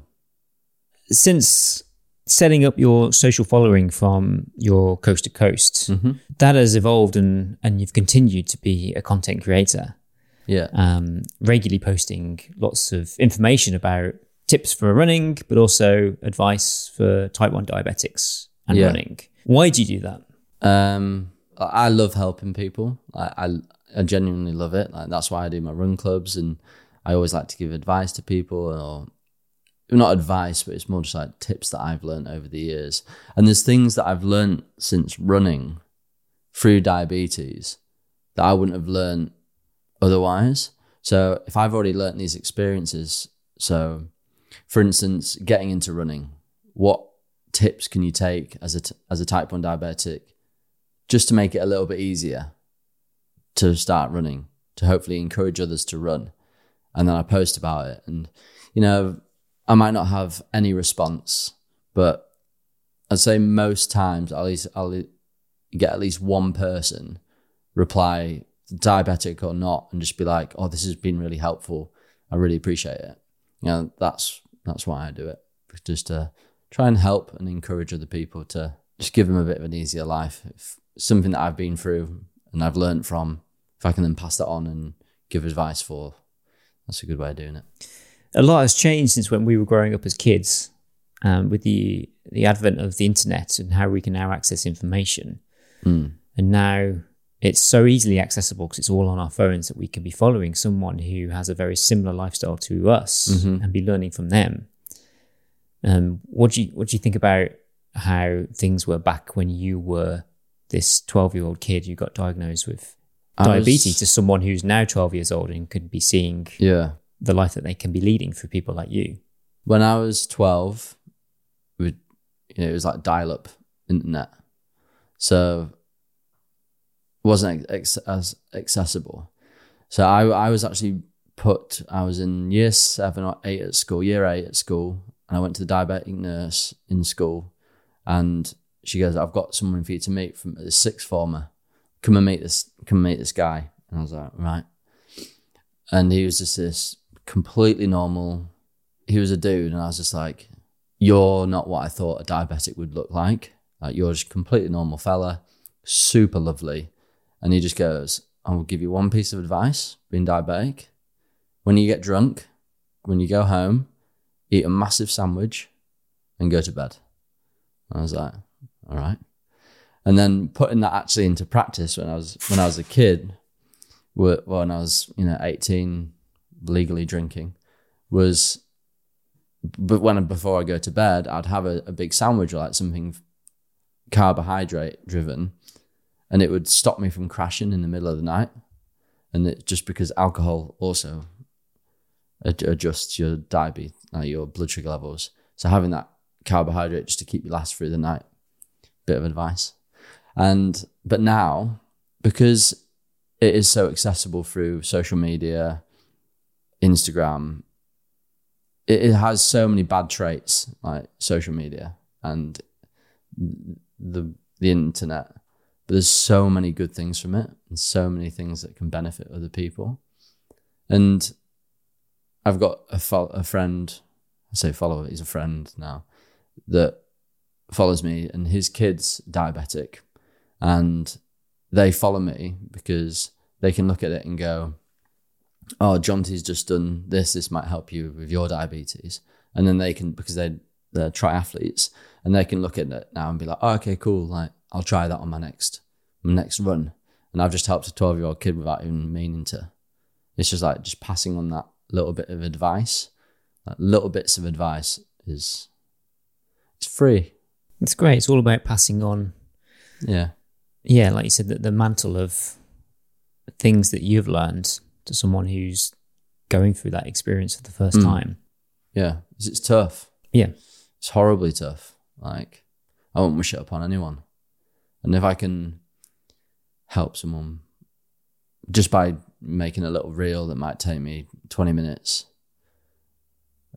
since setting up your social following from your coast to coast, that has evolved and and you've continued to be a content creator, Yeah, um, regularly posting lots of information about tips for running, but also advice for type one diabetics and Yeah. running. Why do you do that? Um, I love helping people. I, I I genuinely love it. Like that's why I do my run clubs, and I always like to give advice to people, or not advice, but it's more just like tips that I've learned over the years. And there's things that I've learned since running through diabetes that I wouldn't have learned otherwise. So if I've already learned these experiences, so for instance, getting into running, what tips can you take as a t- as a type one diabetic just to make it a little bit easier to start running, to hopefully encourage others to run. And then I post about it. And, you know, I might not have any response, but I'd say most times I'll, get at least one person reply, diabetic or not, and just be like, oh, this has been really helpful. I really appreciate it. You know, that's, that's why I do it. Just to try and help and encourage other people to just give them a bit of an easier life. If something that I've been through and I've learned from, if I can then pass that on and give advice for, that's a good way of doing it. A lot has changed since when we were growing up as kids um, with the the advent of the internet and how we can now access information. And now it's so easily accessible because it's all on our phones that we can be following someone who has a very similar lifestyle to us and be learning from them. Um, what do you what do you think about how things were back when you were this 12 year old kid who got diagnosed with I was- diabetes to someone who's now 12 years old and could be seeing Yeah. The life that they can be leading through people like you. When I was 12, we, you know, it was like dial up internet. So it wasn't ex- as accessible. So I, I was actually put, I was in year seven or eight at school, year eight at school, and I went to the diabetic nurse in school. And she goes, I've got someone for you to meet from the sixth former. Come and meet this, come and meet this guy. And I was like, right. And he was just this completely normal. He was a dude, and I was just like, "You're not what I thought a diabetic would look like. Like you're just completely normal fella, super lovely." And he just goes, "I will give you one piece of advice: being diabetic. When you get drunk, when you go home, eat a massive sandwich, and go to bed." I was like, "All right." And then putting that actually into practice when I was when I was a kid, when I was you know eighteen, legally drinking, was but when before I go to bed, I'd have a, a big sandwich or like something carbohydrate driven, and it would stop me from crashing in the middle of the night. And it just because alcohol also ad- adjusts your diabetes, your blood sugar levels. So having that carbohydrate just to keep you last through the night, bit of advice. And but now because it is so accessible through social media, Instagram, it, it has so many bad traits, like social media and the the internet. But there's so many good things from it, and so many things that can benefit other people. And I've got a fo- a friend, I say follower, he's a friend now, that follows me, and his kid's diabetic, and they follow me because they can look at it and go, "Oh, Jonty's just done this. This might help you with your diabetes." And then they can because they they're triathletes, and they can look at it now and be like, "Oh, okay, cool. Like I'll try that on my next my next run." And I've just helped a twelve year old kid without even meaning to. It's just like just passing on that little bit of advice. Like little bits of advice is it's free. It's great. It's all about passing on Yeah. yeah, like you said, the, the mantle of things that you've learned to someone who's going through that experience for the first Mm. time. Yeah. It's, it's tough. Yeah. It's horribly tough. Like, I won't wish it upon anyone. And if I can help someone just by making a little reel that might take me 20 minutes,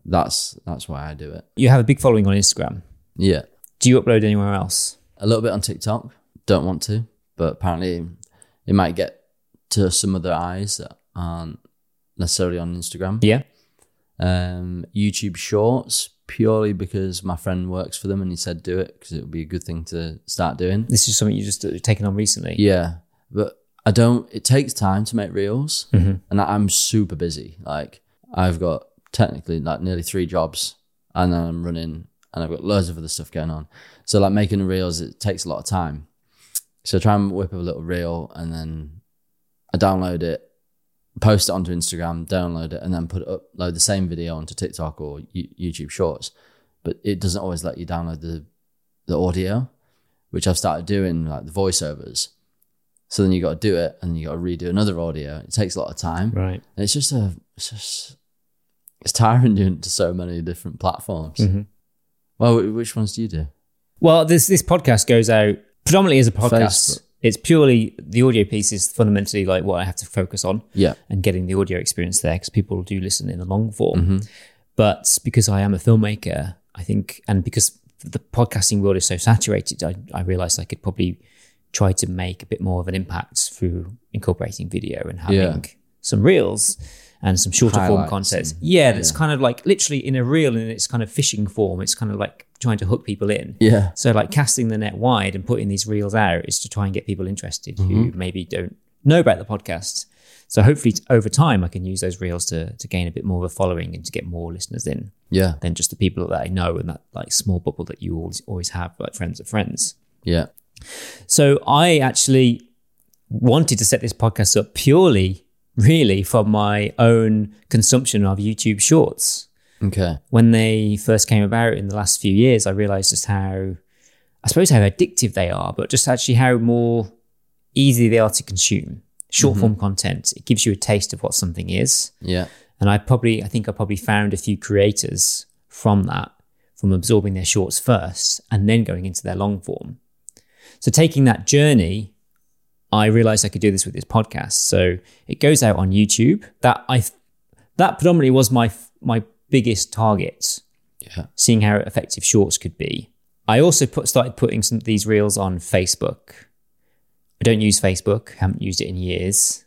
that's that's why I do it. You have a big following on Instagram. Yeah. Do you upload anywhere else? A little bit on TikTok. Don't want to, but apparently it might get to some other eyes that aren't necessarily on Instagram. Yeah. um, YouTube Shorts purely because my friend works for them and he said do it because it would be a good thing to start doing. This is something you just uh, taken on recently. Yeah, but I don't. It takes time to make reels, Mhm. and I'm super busy. Like I've got technically like nearly three jobs, and then I'm running, and I've got loads of other stuff going on. So like making reels, it takes a lot of time. So I try and whip up a little reel, and then I download it, post it onto Instagram, download it, and then put upload the same video onto TikTok or YouTube Shorts. But it doesn't always let you download the the audio, which I've started doing, like the voiceovers. So then you got to do it, and you got to redo another audio. It takes a lot of time, Right. and it's just a, it's just, it's tiring doing it to so many different platforms. Mhm. Well, which ones do you do? Well, this this podcast goes out predominantly as a podcast. Facebook. It's purely the audio piece is fundamentally like what I have to focus on Yeah, and getting the audio experience there because people do listen in the long form. Mm-hmm. But because I am a filmmaker, I think, and because the podcasting world is so saturated, I, I realized I could probably try to make a bit more of an impact through incorporating video and having Yeah. some reels and some shorter form content. and- Yeah, that's kind of like literally in a reel in its kind of fishing form. It's kind of like trying to hook people in. yeah, So like casting the net wide and putting these reels out is to try and get people interested Mm-hmm. who maybe don't know about the podcast. So hopefully over time I can use those reels to to gain a bit more of a following and to get more listeners in yeah, than just the people that I know and that like small bubble that you always always have like friends of friends. yeah. So I actually wanted to set this podcast up purely really from my own consumption of YouTube shorts Okay. when they first came about in the last few years, I realized just how, I suppose, how addictive they are, but just actually how more easy they are to consume. Short mm-hmm. form content, it gives you a taste of what something is. Yeah, And I probably, I think I probably found a few creators from that, from absorbing their shorts first and then going into their long form. So taking that journey, I realized I could do this with this podcast. So it goes out on YouTube. That I, that predominantly was my my biggest target yeah, seeing how effective shorts could be. I also put, started putting some of these reels on Facebook. I don't use Facebook, haven't used it in years.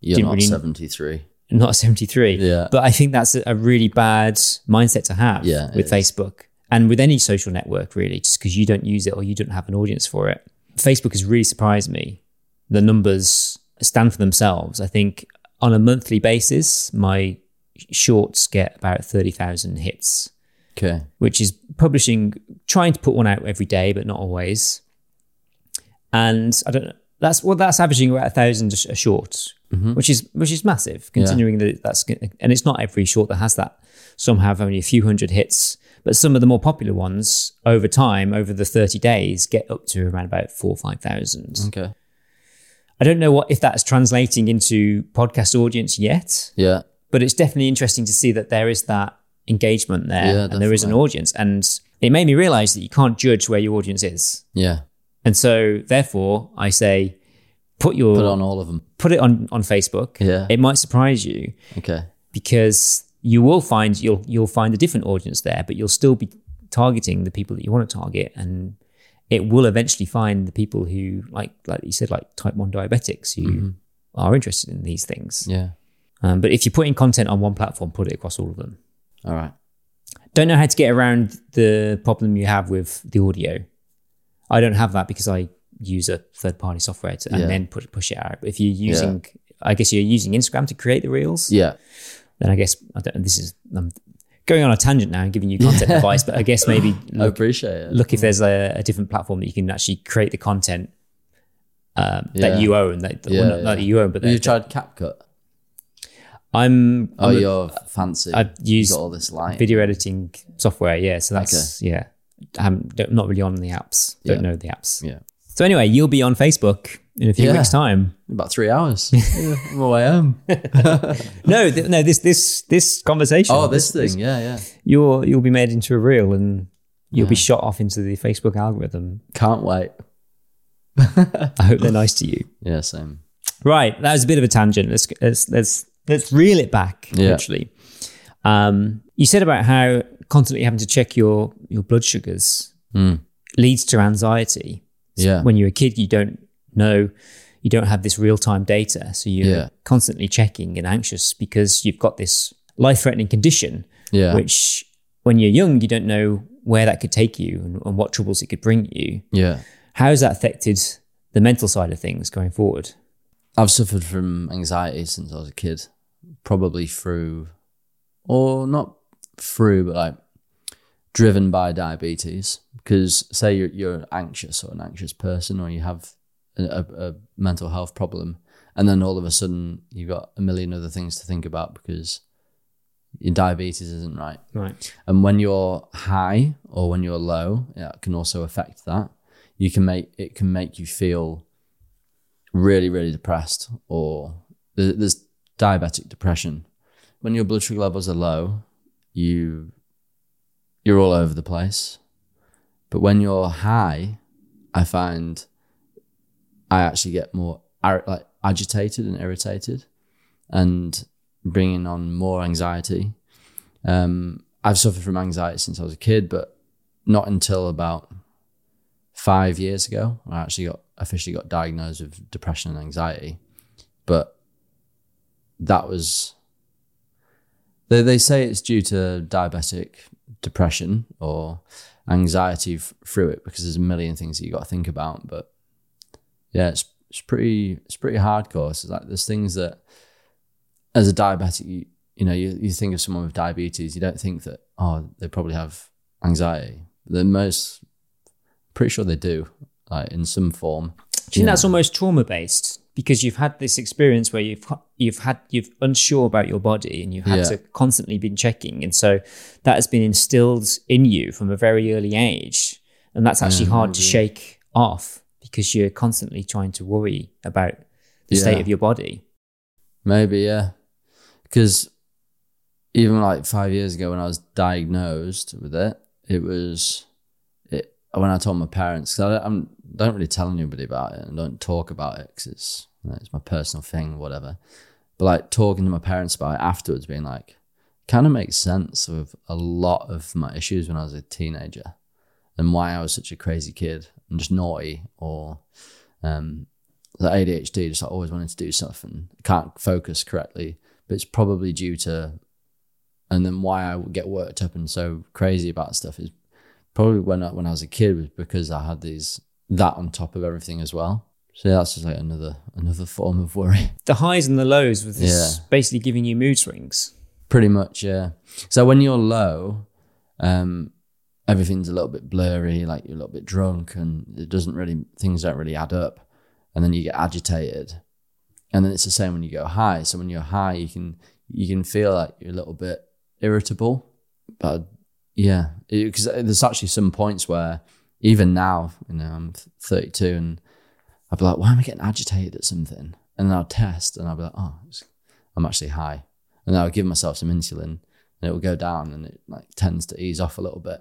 you're Didn't not really- 73. Not 73. Yeah. But I think that's a, really bad mindset to have Yeah, it with is. Facebook and with any social network, really, just because you don't use it or you don't have an audience for it. Facebook has really surprised me. The numbers stand for themselves. I think on a monthly basis, my shorts get about 30,000 hits Okay. which is publishing, trying to put one out every day, but not always. And I don't know. That's well, that's averaging about a thousand a sh- a short, mm-hmm. which is which is massive, considering that that's and it's not every short that has that. Some have only a few hundred hits, but some of the more popular ones over time, over the thirty days, get up to around about four or five thousand. Okay. I don't know what if that's translating into podcast audience yet, Yeah. But it's definitely interesting to see that there is that engagement there Yeah, and there is an audience and it made me realize that you can't judge where your audience is Yeah. and so therefore i say put your Put on all of them. put it on on facebook Yeah. it might surprise you Okay. because you will find you'll you'll find a different audience there, but you'll still be targeting the people that you want to target, and it will eventually find the people who like like you said like type one diabetics who mm-hmm. are interested in these things. Yeah. Um, but if you're putting content on one platform, put it across all of them. All right. Don't know how to get around the problem you have with the audio. I don't have that because I use a third party software to, and Yeah. then push push it out. But if you're using, I guess you're using Instagram to create the reels. Yeah. Then I guess I don't, this is I'm going on a tangent now and giving you content advice. But I guess maybe I look, appreciate it. look if there's a, a different platform that you can actually create the content um, Yeah. that you own. That Yeah, not, yeah. that you own, but you tried CapCut? I'm. Oh, I'm a- you're fancy. I've used all this light. video editing software. Yeah, so that's yeah. I'm don't- really on the apps. Don't Yeah. know the apps. Yeah. So anyway, you'll be on Facebook in a few Yeah. weeks' time. About three hours. yeah, I'm away home. No, th- no, this this this conversation. Oh, this thing. Yeah, yeah. You'll you'll be made into a reel and you'll be shot off into the Facebook algorithm. Can't wait. I hope they're nice to you. Yeah, same. Right, that was a bit of a tangent. Let's let's let's, let's reel it back. Yeah. Actually, um, you said about how constantly having to check your your blood sugars Mm. leads to anxiety. Yeah. When you're a kid, you don't know, you don't have this real time data, so you're Yeah. constantly checking and anxious because you've got this life threatening condition, Yeah. which when you're young, you don't know where that could take you and, and what troubles it could bring you. yeah. How has that affected the mental side of things going forward? I've suffered from anxiety since I was a kid, probably through, or not through, but like driven by diabetes. Because say you're you're anxious or an anxious person, or you have a, a, mental health problem, and then all of a sudden you've got a million other things to think about because your diabetes isn't right. Right. And when you're high or when you're low, yeah, it can also affect that. You can make it can make you feel really, really depressed, or there- there's diabetic depression. When your blood sugar levels are low, you you're all over the place. But when you're high, I find I actually get more like agitated and irritated, and bringing on more anxiety. Um, I've suffered from anxiety since I was a kid, but not until about five years ago. I actually got officially got diagnosed with depression and anxiety. But that was they they say it's due to diabetic depression or anxiety f- through it because there's a million things that you got to think about. But yeah, it's it's pretty it's pretty hardcore. It's like there's things that as a diabetic, you, you know, you, you think of someone with diabetes, you don't think that, oh, they probably have anxiety. The most, pretty sure they do, like in some form. Do you think that's almost trauma based because you've had this experience where you've you've had you've unsure about your body and you've had Yeah. to constantly been checking, and so that has been instilled in you from a very early age, and that's actually hard to mm. shake off because you're constantly trying to worry about the state of your body. Maybe, yeah. Because even like five years ago when I was diagnosed with it, it was it when I told my parents. Cause I I'm, don't really tell anybody about it and don't talk about it because it's you know, it's my personal thing, whatever. But like talking to my parents about it afterwards, being like, kind of makes sense of a lot of my issues when I was a teenager and why I was such a crazy kid and just naughty or um, the ADHD, just like always wanting to do stuff and can't focus correctly. But it's probably due to, and then why I get worked up and so crazy about stuff is probably when I, when I was a kid was because I had these that on top of everything as well. So that's just like another another form of worry. The highs and the lows with this Yeah. basically giving you mood swings. Pretty much, yeah. So when you're low, um, everything's a little bit blurry, like you're a little bit drunk, and it doesn't really things don't really add up, and then you get agitated, and then it's the same when you go high. So when you're high, you can you can feel like you're a little bit irritable, but yeah, because there's actually some points where even now, you know, I'm 32, and I'd be like, why am I getting agitated at something? And then I'll test, and I'll be like, oh, I'm actually high and I'll give myself some insulin and it will go down and it like tends to ease off a little bit.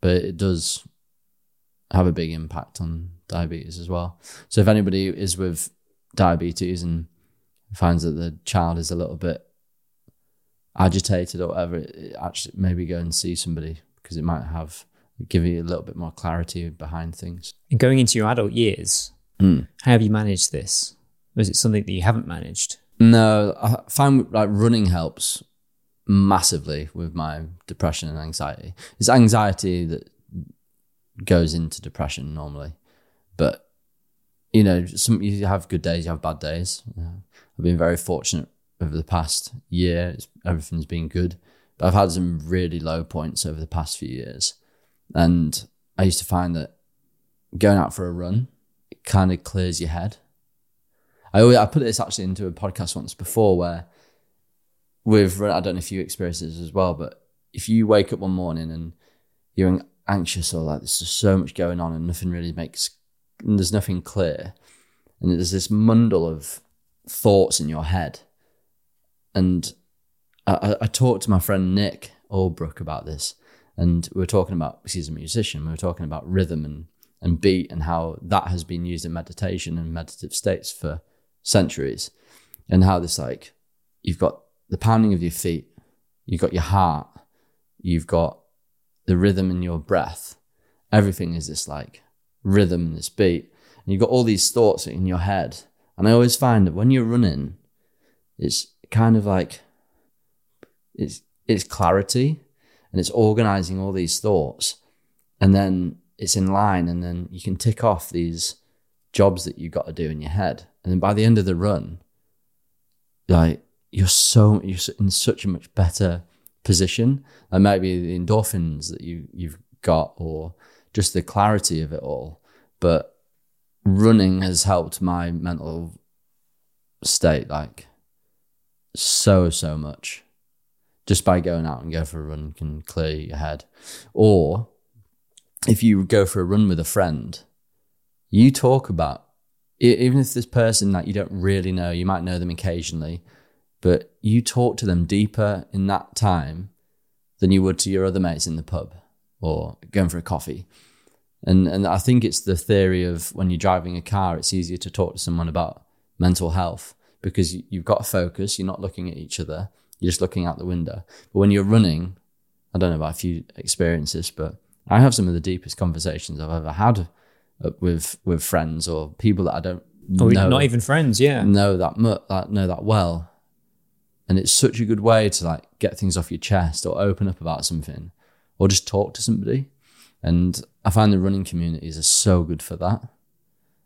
But it does have a big impact on diabetes as well. So if anybody is with diabetes and finds that the child is a little bit agitated or whatever, it, it actually maybe go and see somebody because it might have give you a little bit more clarity behind things. And going into your adult years, Mm. how have you managed this? Or is it something that you haven't managed? No, I find like running helps massively with my depression and anxiety. It's anxiety that goes into depression normally, but you know, some you have good days, you have bad days. Yeah. I've been very fortunate over the past year; it's, everything's been good, but I've had some really low points over the past few years, and I used to find that going out for a run it kind of clears your head. I always, I put this actually into a podcast once before where with I don't know if you experience this as well, but if you wake up one morning and you're anxious or like there's just so much going on and nothing really makes there's nothing clear and there's this mundle of thoughts in your head and I, I talked to my friend Nick Albrook about this and we were talking about because he's a musician we were talking about rhythm and and beat and how that has been used in meditation and meditative states for centuries. And how this like you've got the pounding of your feet you've got your heart you've got the rhythm in your breath. Everything is this like rhythm and this beat. And you've got all these thoughts in your head. And i always find that when you're running it's kind of like it's it's clarity and it's organizing all these thoughts and then it's in line and then you can tick off these jobs that you've got to do in your head. And then by the end of the run like you're so you're in such a much better position. And maybe the endorphins that you you've got or just the clarity of it all but running has helped my mental state like so so much just by going out and go for a run can clear your head. Or if you go for a run with a friend you talk about even if this person that you don't really know you might know them occasionally but you talk to them deeper in that time than you would to your other mates in the pub or going for a coffee. And and I think it's the theory of when you're driving a car it's easier to talk to someone about mental health because you- you've got to focus you're not looking at each other you're just looking out the window but when you're running I don't know about if you experience this but I have some of the deepest conversations I've ever had with with friends or people that I don't Or know not even friends, yeah. know that mu- that know that well, and it's such a good way to like get things off your chest or open up about something, or just talk to somebody. And I find the running communities are so good for that,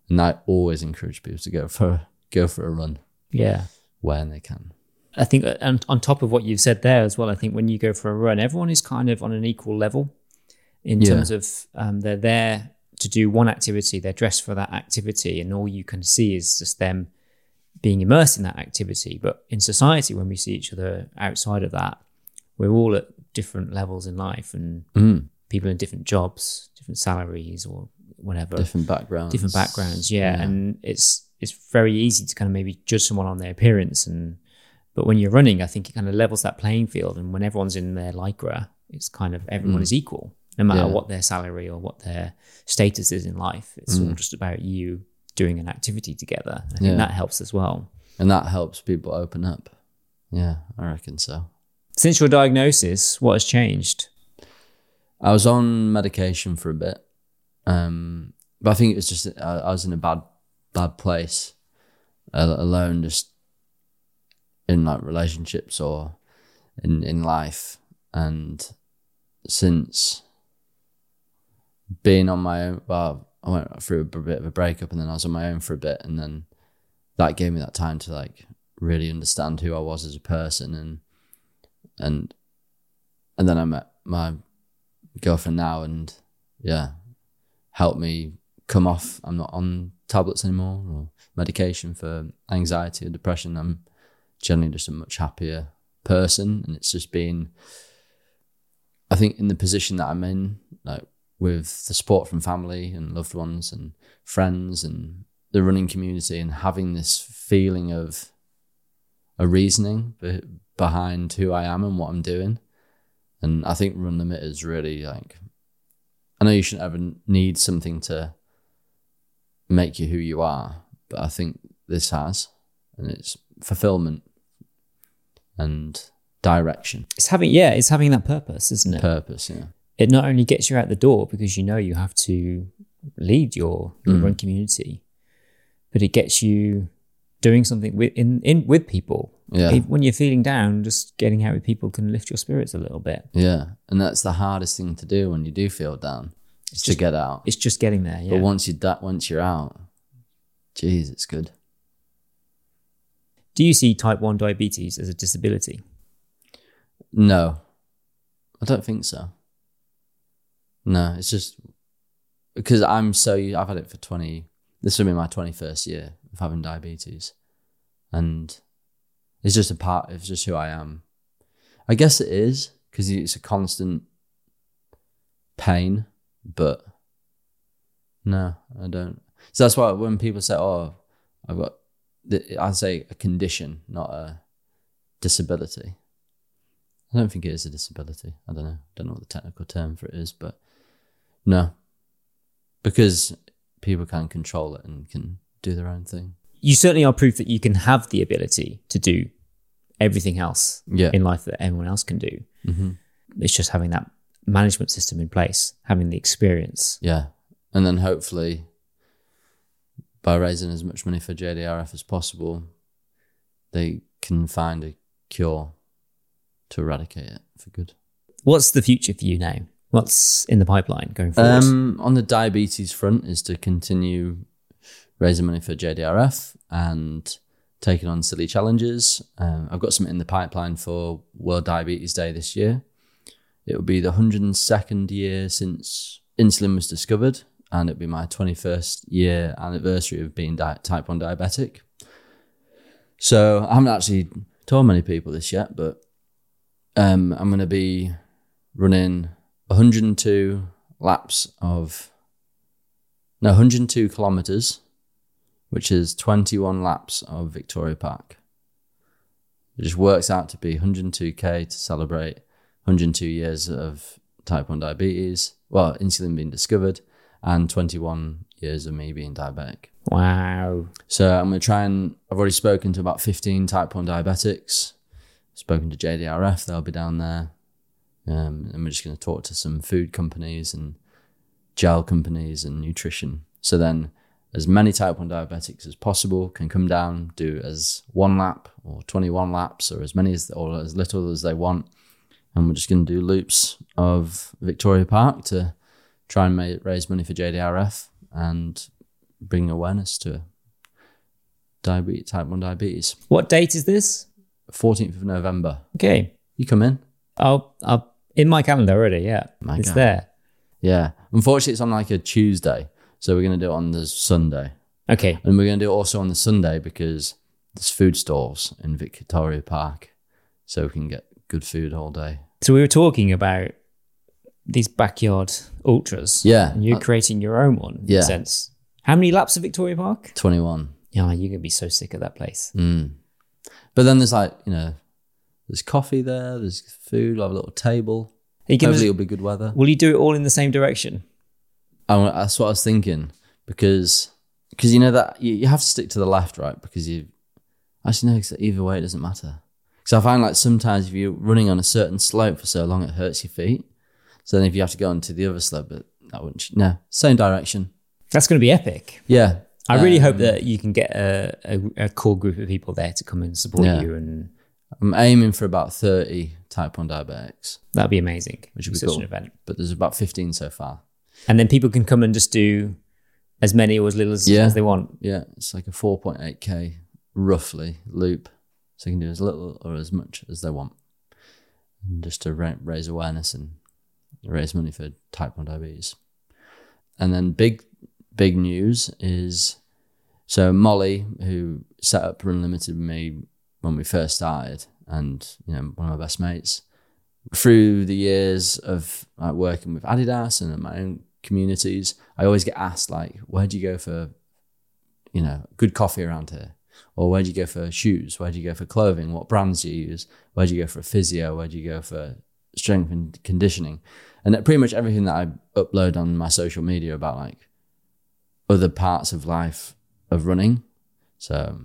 and I always encourage people to go for go for a run Yeah. when they can. I think uh, on, on top of what you've said there as well, I think when you go for a run, everyone is kind of on an equal level in Yeah. terms of um, they're there to do one activity, they're dressed for that activity, and all you can see is just them being immersed in that activity. But in society, when we see each other outside of that, we're all at different levels in life and Mm. people in different jobs, different salaries, or whatever Different backgrounds. different backgrounds yeah. Yeah. and it's it's very easy to kind of maybe judge someone on their appearance and but when you're running i think it kind of levels that playing field and when everyone's in their lycra it's kind of everyone is equal no matter Mm. Yeah. what their salary or what their status is in life it's all just about you doing an activity together i think Yeah. that helps as well and that helps people open up. Yeah, I reckon so. since your diagnosis what has changed I was on medication for a bit, um, but I think it was just I, I was in a bad bad place, uh, alone, just in like relationships or in in life, and since being on my own, well, I went through a bit of a breakup, and then I was on my own for a bit, and then that gave me that time to like really understand who I was as a person, and and and then I met my girlfriend now and yeah helped me come off. I'm not on tablets anymore or medication for anxiety or depression. I'm generally just a much happier person and it's just been i think in the position that i'm in like with the support from family and loved ones and friends and the running community and having this feeling of a reasoning be- behind who i am and what i'm doing and I think Run Limit is really like, I know you shouldn't ever need something to make you who you are, but I think this has, and it's fulfillment. And direction, It's having yeah, it's having that purpose, isn't it? purpose. Yeah. it not only gets you out the door because you know you have to lead your, your mm. run community, but it gets you doing something with in, in with people. Yeah. When you're feeling down, just getting out with people can lift your spirits a little bit. Yeah. And that's the hardest thing to do when you do feel down. Is to get out. It's just getting there. Yeah. But once you that once you're out, geez, it's good. Do you see type one diabetes as a disability? No, I don't think so. No, it's just because I'm so I've had it for twenty. This will be my twenty first year of having diabetes, and it's just a part. It's just who I am. I guess it is because it's a constant pain, but no, I don't. So that's why when people say, "Oh, I've got," I say a condition, not a disability. I don't think it is a disability. I don't know. Don't know what the technical term for it is, but no, because people can control it and can do their own thing. You certainly are proof that you can have the ability to do everything else Yeah. in life that everyone else can do. hmm It's just having that management system in place, having the experience. Yeah, and then hopefully, by raising as much money for JDRF as possible, they can find a cure to eradicate it for good. What's the future for you now? What's in the pipeline going forward? Um, on the diabetes front, is to continue raising money for JDRF and taking on silly challenges. Um, I've got something in the pipeline for World Diabetes Day this year. It will be the 102nd year since insulin was discovered, and it'll be my 21st year anniversary of being di- type 1 diabetic. So I haven't actually told many people this yet, but um, I'm going to be running 102 laps of no 102 kilometers, which is 21 laps of Victoria Park. It just works out to be 102k to celebrate 102 years of type 1 diabetes, well, insulin being discovered, and 21 years of me being diabetic. wow. So I'm going to try and I've already spoken to about 15 type 1 diabetics. Spoken to JDRF, they'll be down there. Um, and we're just going to talk to some food companies and gel companies and nutrition. So then as many type 1 diabetics as possible can come down, do as one lap or 21 laps or as many as or as little as they want. And we're just going to do loops of Victoria Park to try and ma- raise money for JDRF and bring awareness to diabetes, type 1 diabetes. What date is this? 14th of November. Okay. You come in? I'll, I'll in my calendar already. Yeah, My it's God. there. Yeah. Unfortunately, it's on like a Tuesday. So we're going to do it on the Sunday. Okay. And we're going to do it also on the Sunday because there's food stalls in Victoria Park. So we can get good food all day. So we were talking about these backyard ultras. Yeah. And you're Uh, creating your own one. In Yeah. a sense. How many laps of Victoria Park? 21. Yeah, you're gonna be so sick of that place. Mm. But then there's like, you know, there's coffee there, there's food, i'll have a little table. Are you gonna, Hopefully it'll be good weather. will you do it all in the same direction? I, that's what I was thinking because because you know that you, you have to stick to the left, right? Because you actually no, 'cause either way it doesn't matter. Because I find like sometimes if you're running on a certain slope for so long, it hurts your feet. So then if you have to go onto the other slope, but that wouldn't. No, same direction. That's going to be epic. Yeah, I really hope Um, that you can get a, a, a core group of people there to come and support Yeah. you, and I'm aiming for about thirty type one diabetics, that'd be amazing. Which would be Such cool. an event, but there's about fifteen so far. and then people can come and just do as many or as little as, Yeah. as they want. Yeah, it's like a 4.8k roughly loop. So you can do as little or as much as they want. And just to ra- raise awareness and raise money for type 1 diabetes. And then big, big news is so Molly, who set up Run Limited with me when we first started, and you know, one of my best mates, through the years of like working with Adidas and in my own communities, I always get asked like, where do you go for you know, good coffee around here? Or where do you go for shoes? Where do you go for clothing? What brands do you use? Where do you go for a physio? Where do you go for strength and conditioning? And that pretty much everything that I upload on my social media about like other parts of life of running. So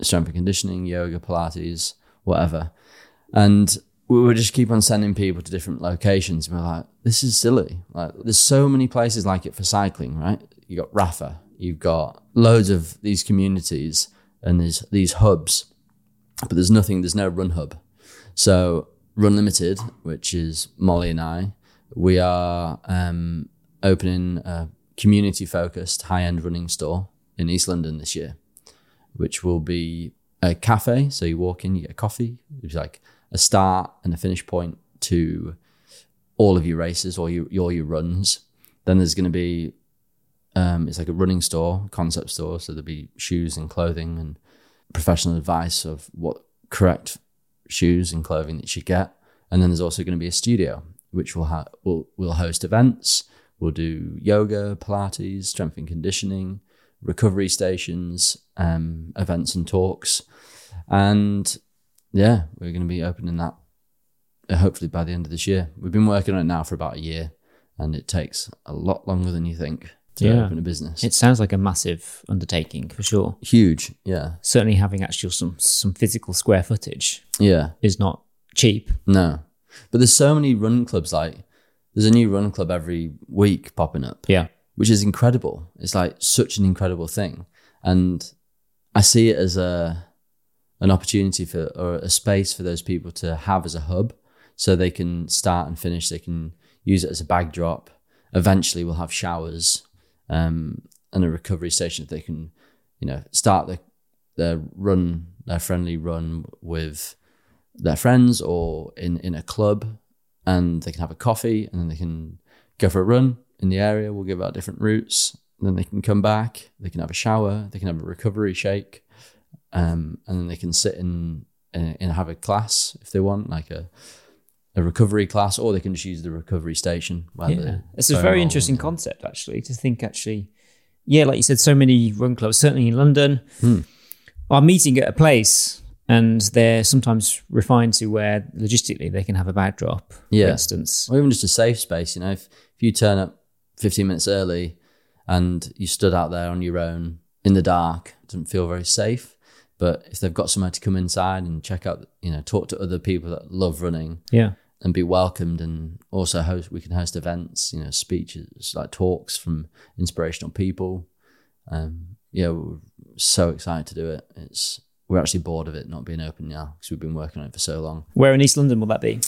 strength and conditioning, yoga, Pilates, whatever. And we would just keep on sending people to different locations. We're like, this is silly. Like, there's so many places like it for cycling, right? You got Rapha, you've got loads of these communities and there's these hubs, but there's nothing, there's no run hub. So, Run Limited, which is Molly and I, we are um, opening a community focused high end running store in East London this year, which will be a cafe. So, you walk in, you get a coffee. It's like a start and a finish point to all of your races or your, all your runs. Then there's going to be um, it's like a running store, concept store. So there'll be shoes and clothing and professional advice of what correct shoes and clothing that you get. And then there's also going to be a studio, which will have will will host events. We'll do yoga, Pilates, strength and conditioning, recovery stations, um, events and talks, and yeah, we're going to be opening that uh, hopefully by the end of this year. We've been working on it now for about a year, and it takes a lot longer than you think to Yeah. open a business. It sounds like a massive undertaking for sure. huge, yeah, Certainly, having actual some some physical square footage yeah. is not cheap. No, but there's so many run clubs. Like there's a new run club every week popping up, Yeah, which is incredible. It's like such an incredible thing, and I see it as a an opportunity for or a space for those people to have as a hub, so they can start and finish. They can use it as a bag drop. Eventually, we'll have showers um, and a recovery station. If they can, you know, start the their run, their friendly run with their friends or in in a club, and they can have a coffee, and then they can go for a run in the area. We'll give out different routes. Then they can come back. They can have a shower. They can have a recovery shake, um, and then they can sit in and, and have a class if they want, like a a recovery class, or they can just use the recovery station. yeah. It's a very interesting concept actually to think actually. Yeah, like you said, so many run clubs, certainly in London, Hmm. are meeting at a place and they're sometimes refined to where logistically they can have a backdrop, for instance. or even just a safe space. You know, if, if you turn up 15 minutes early and you stood out there on your own in the dark, it doesn't feel very safe. But if they've got somewhere to come inside and check out, you know, talk to other people that love running Yeah. and be welcomed, and also host, we can host events, you know, speeches, like talks from inspirational people. Um, yeah, we're so excited to do it. It's we're actually bored of it not being open now because we've been working on it for so long. Where in East London will that be?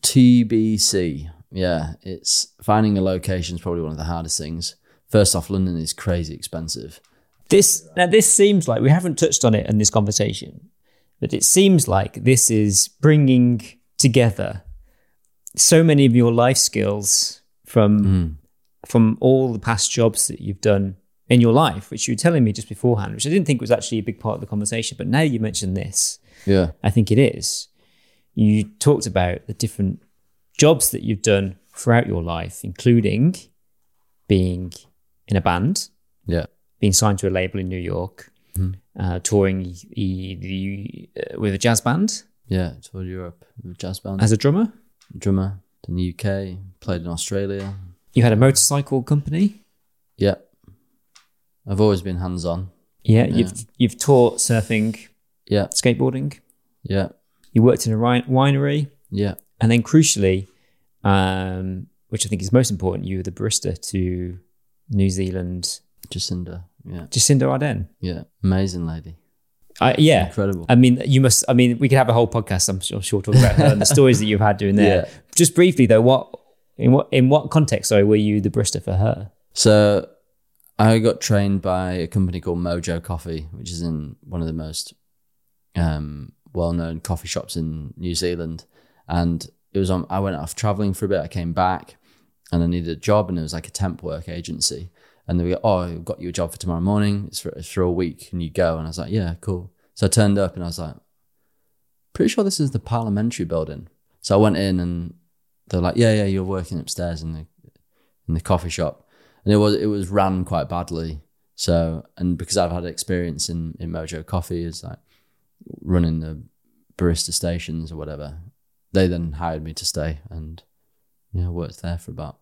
TBC. Yeah, it's finding a location is probably one of the hardest things. First off, London is crazy expensive. This now this seems like we haven't touched on it in this conversation, but it seems like this is bringing together so many of your life skills from hmm. from all the past jobs that you've done in your life, which you were telling me just beforehand, which I didn't think was actually a big part of the conversation. But now you mentioned this, Yeah, I think it is. You talked about the different jobs that you've done throughout your life, including being in a band, yeah, being signed to a label in New York, uh, touring the, the, uh, with a jazz band yeah. Toured Europe with jazz band, as a drummer. drummer in the UK, played in Australia. You had a motorcycle company. Yeah, I've always been hands on. Yeah, you've you've taught surfing, Yeah, skateboarding. yeah, You worked in a winery, yeah, and then crucially, um, which I think is most important, you were the barista to New Zealand Jacinda. Yeah, Jacinda Ardern. yeah, amazing lady, I, yeah, incredible. I mean, you must. I mean, we could have a whole podcast. I'm sure, sure talking about her and the stories that you've had doing there. Yeah. Just briefly though, what in what in what context? Sorry, were you the barista for her? So I got trained by a company called Mojo Coffee, which is in one of the most um, well-known coffee shops in New Zealand. And it was on. I went off traveling for a bit. I came back, and I needed a job, and it was like a temp work agency. And they were, like, oh, I've got you a job for tomorrow morning. It's for, it's for a week, and you go. And I was like, yeah, cool. So I turned up, and I was like, pretty sure this is the parliamentary building. So I went in, and they're like, yeah, yeah, you're working upstairs in the in the coffee shop, and it was it was ran quite badly. So and because I've had experience in in Mojo Coffee is like running the barista stations or whatever, they then hired me to stay and yeah, worked there for about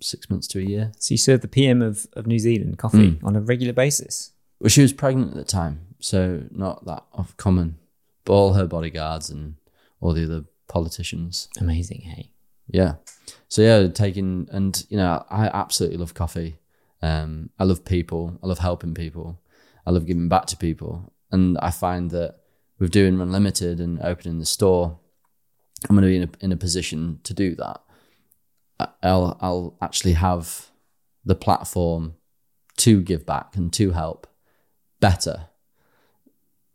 six months to a year. So you served the PM of, of New Zealand coffee mm. on a regular basis. Well, she was pregnant at the time, so not that off common. But all her bodyguards and all the other politicians. Amazing, hey. Yeah. So yeah, taking and you know, I absolutely love coffee. Um, I love people. I love helping people. I love giving back to people. And I find that with doing Unlimited and opening the store, I'm going to be in a, in a position to do that. I'll I'll actually have the platform to give back and to help better.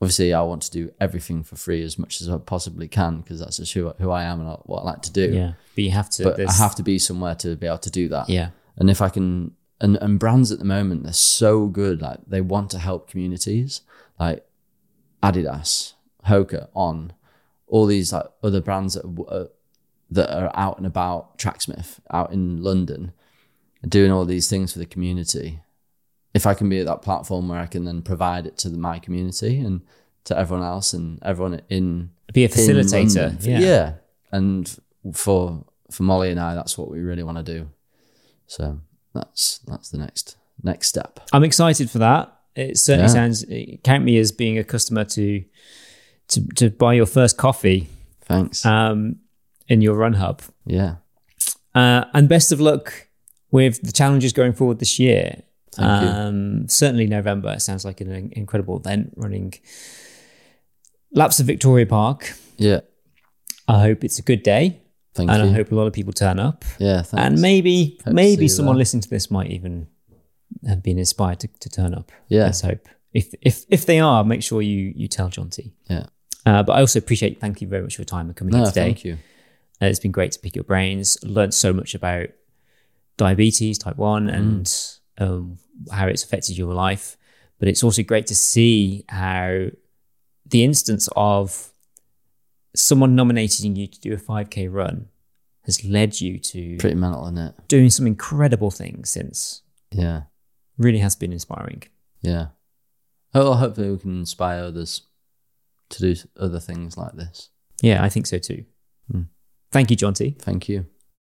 Obviously, I want to do everything for free as much as I possibly can because that's just who, who I am and what I like to do. Yeah, but you have to. But I have to be somewhere to be able to do that. Yeah, And if I can, and, and brands at the moment, they're so good. Like they want to help communities, like Adidas, Hoka, On, all these like other brands that are, that are out and about, Tracksmith, out in London, doing all these things for the community. If I can be at that platform where I can then provide it to the, my community and to everyone else and everyone in be a facilitator. Yeah. yeah. And for for Molly and I, that's what we really want to do. So that's that's the next next step. I'm excited for that. It certainly Yeah. sounds. Count me as being a customer to to to buy your first coffee Thanks. um, in your Run Hub. yeah. Uh, and best of luck with the challenges going forward this year. Um, Certainly, November sounds like an incredible event running laps of Victoria Park. Yeah. I hope it's a good day, Thank and you. I hope a lot of people turn up. yeah. Thanks. And maybe, Hope maybe someone listening to this might even have been inspired to, to turn up. Yeah. Let's hope. If if if they are, make sure you you tell Jonty. yeah. Uh, but I also appreciate. Thank you very much for your time and coming No, here today. thank you. Uh, it's been great to pick your brains. Learned so much about diabetes type one Mm. and um, how it's affected your life. But it's also great to see how the instance of someone nominating you to do a 5k run has led you to Pretty mental, isn't it? doing some incredible things since. Yeah. Really has been inspiring. Yeah. Well, hopefully we can inspire others to do other things like this. Yeah, I think so too. Mm. Thank you, Jonty. Thank you.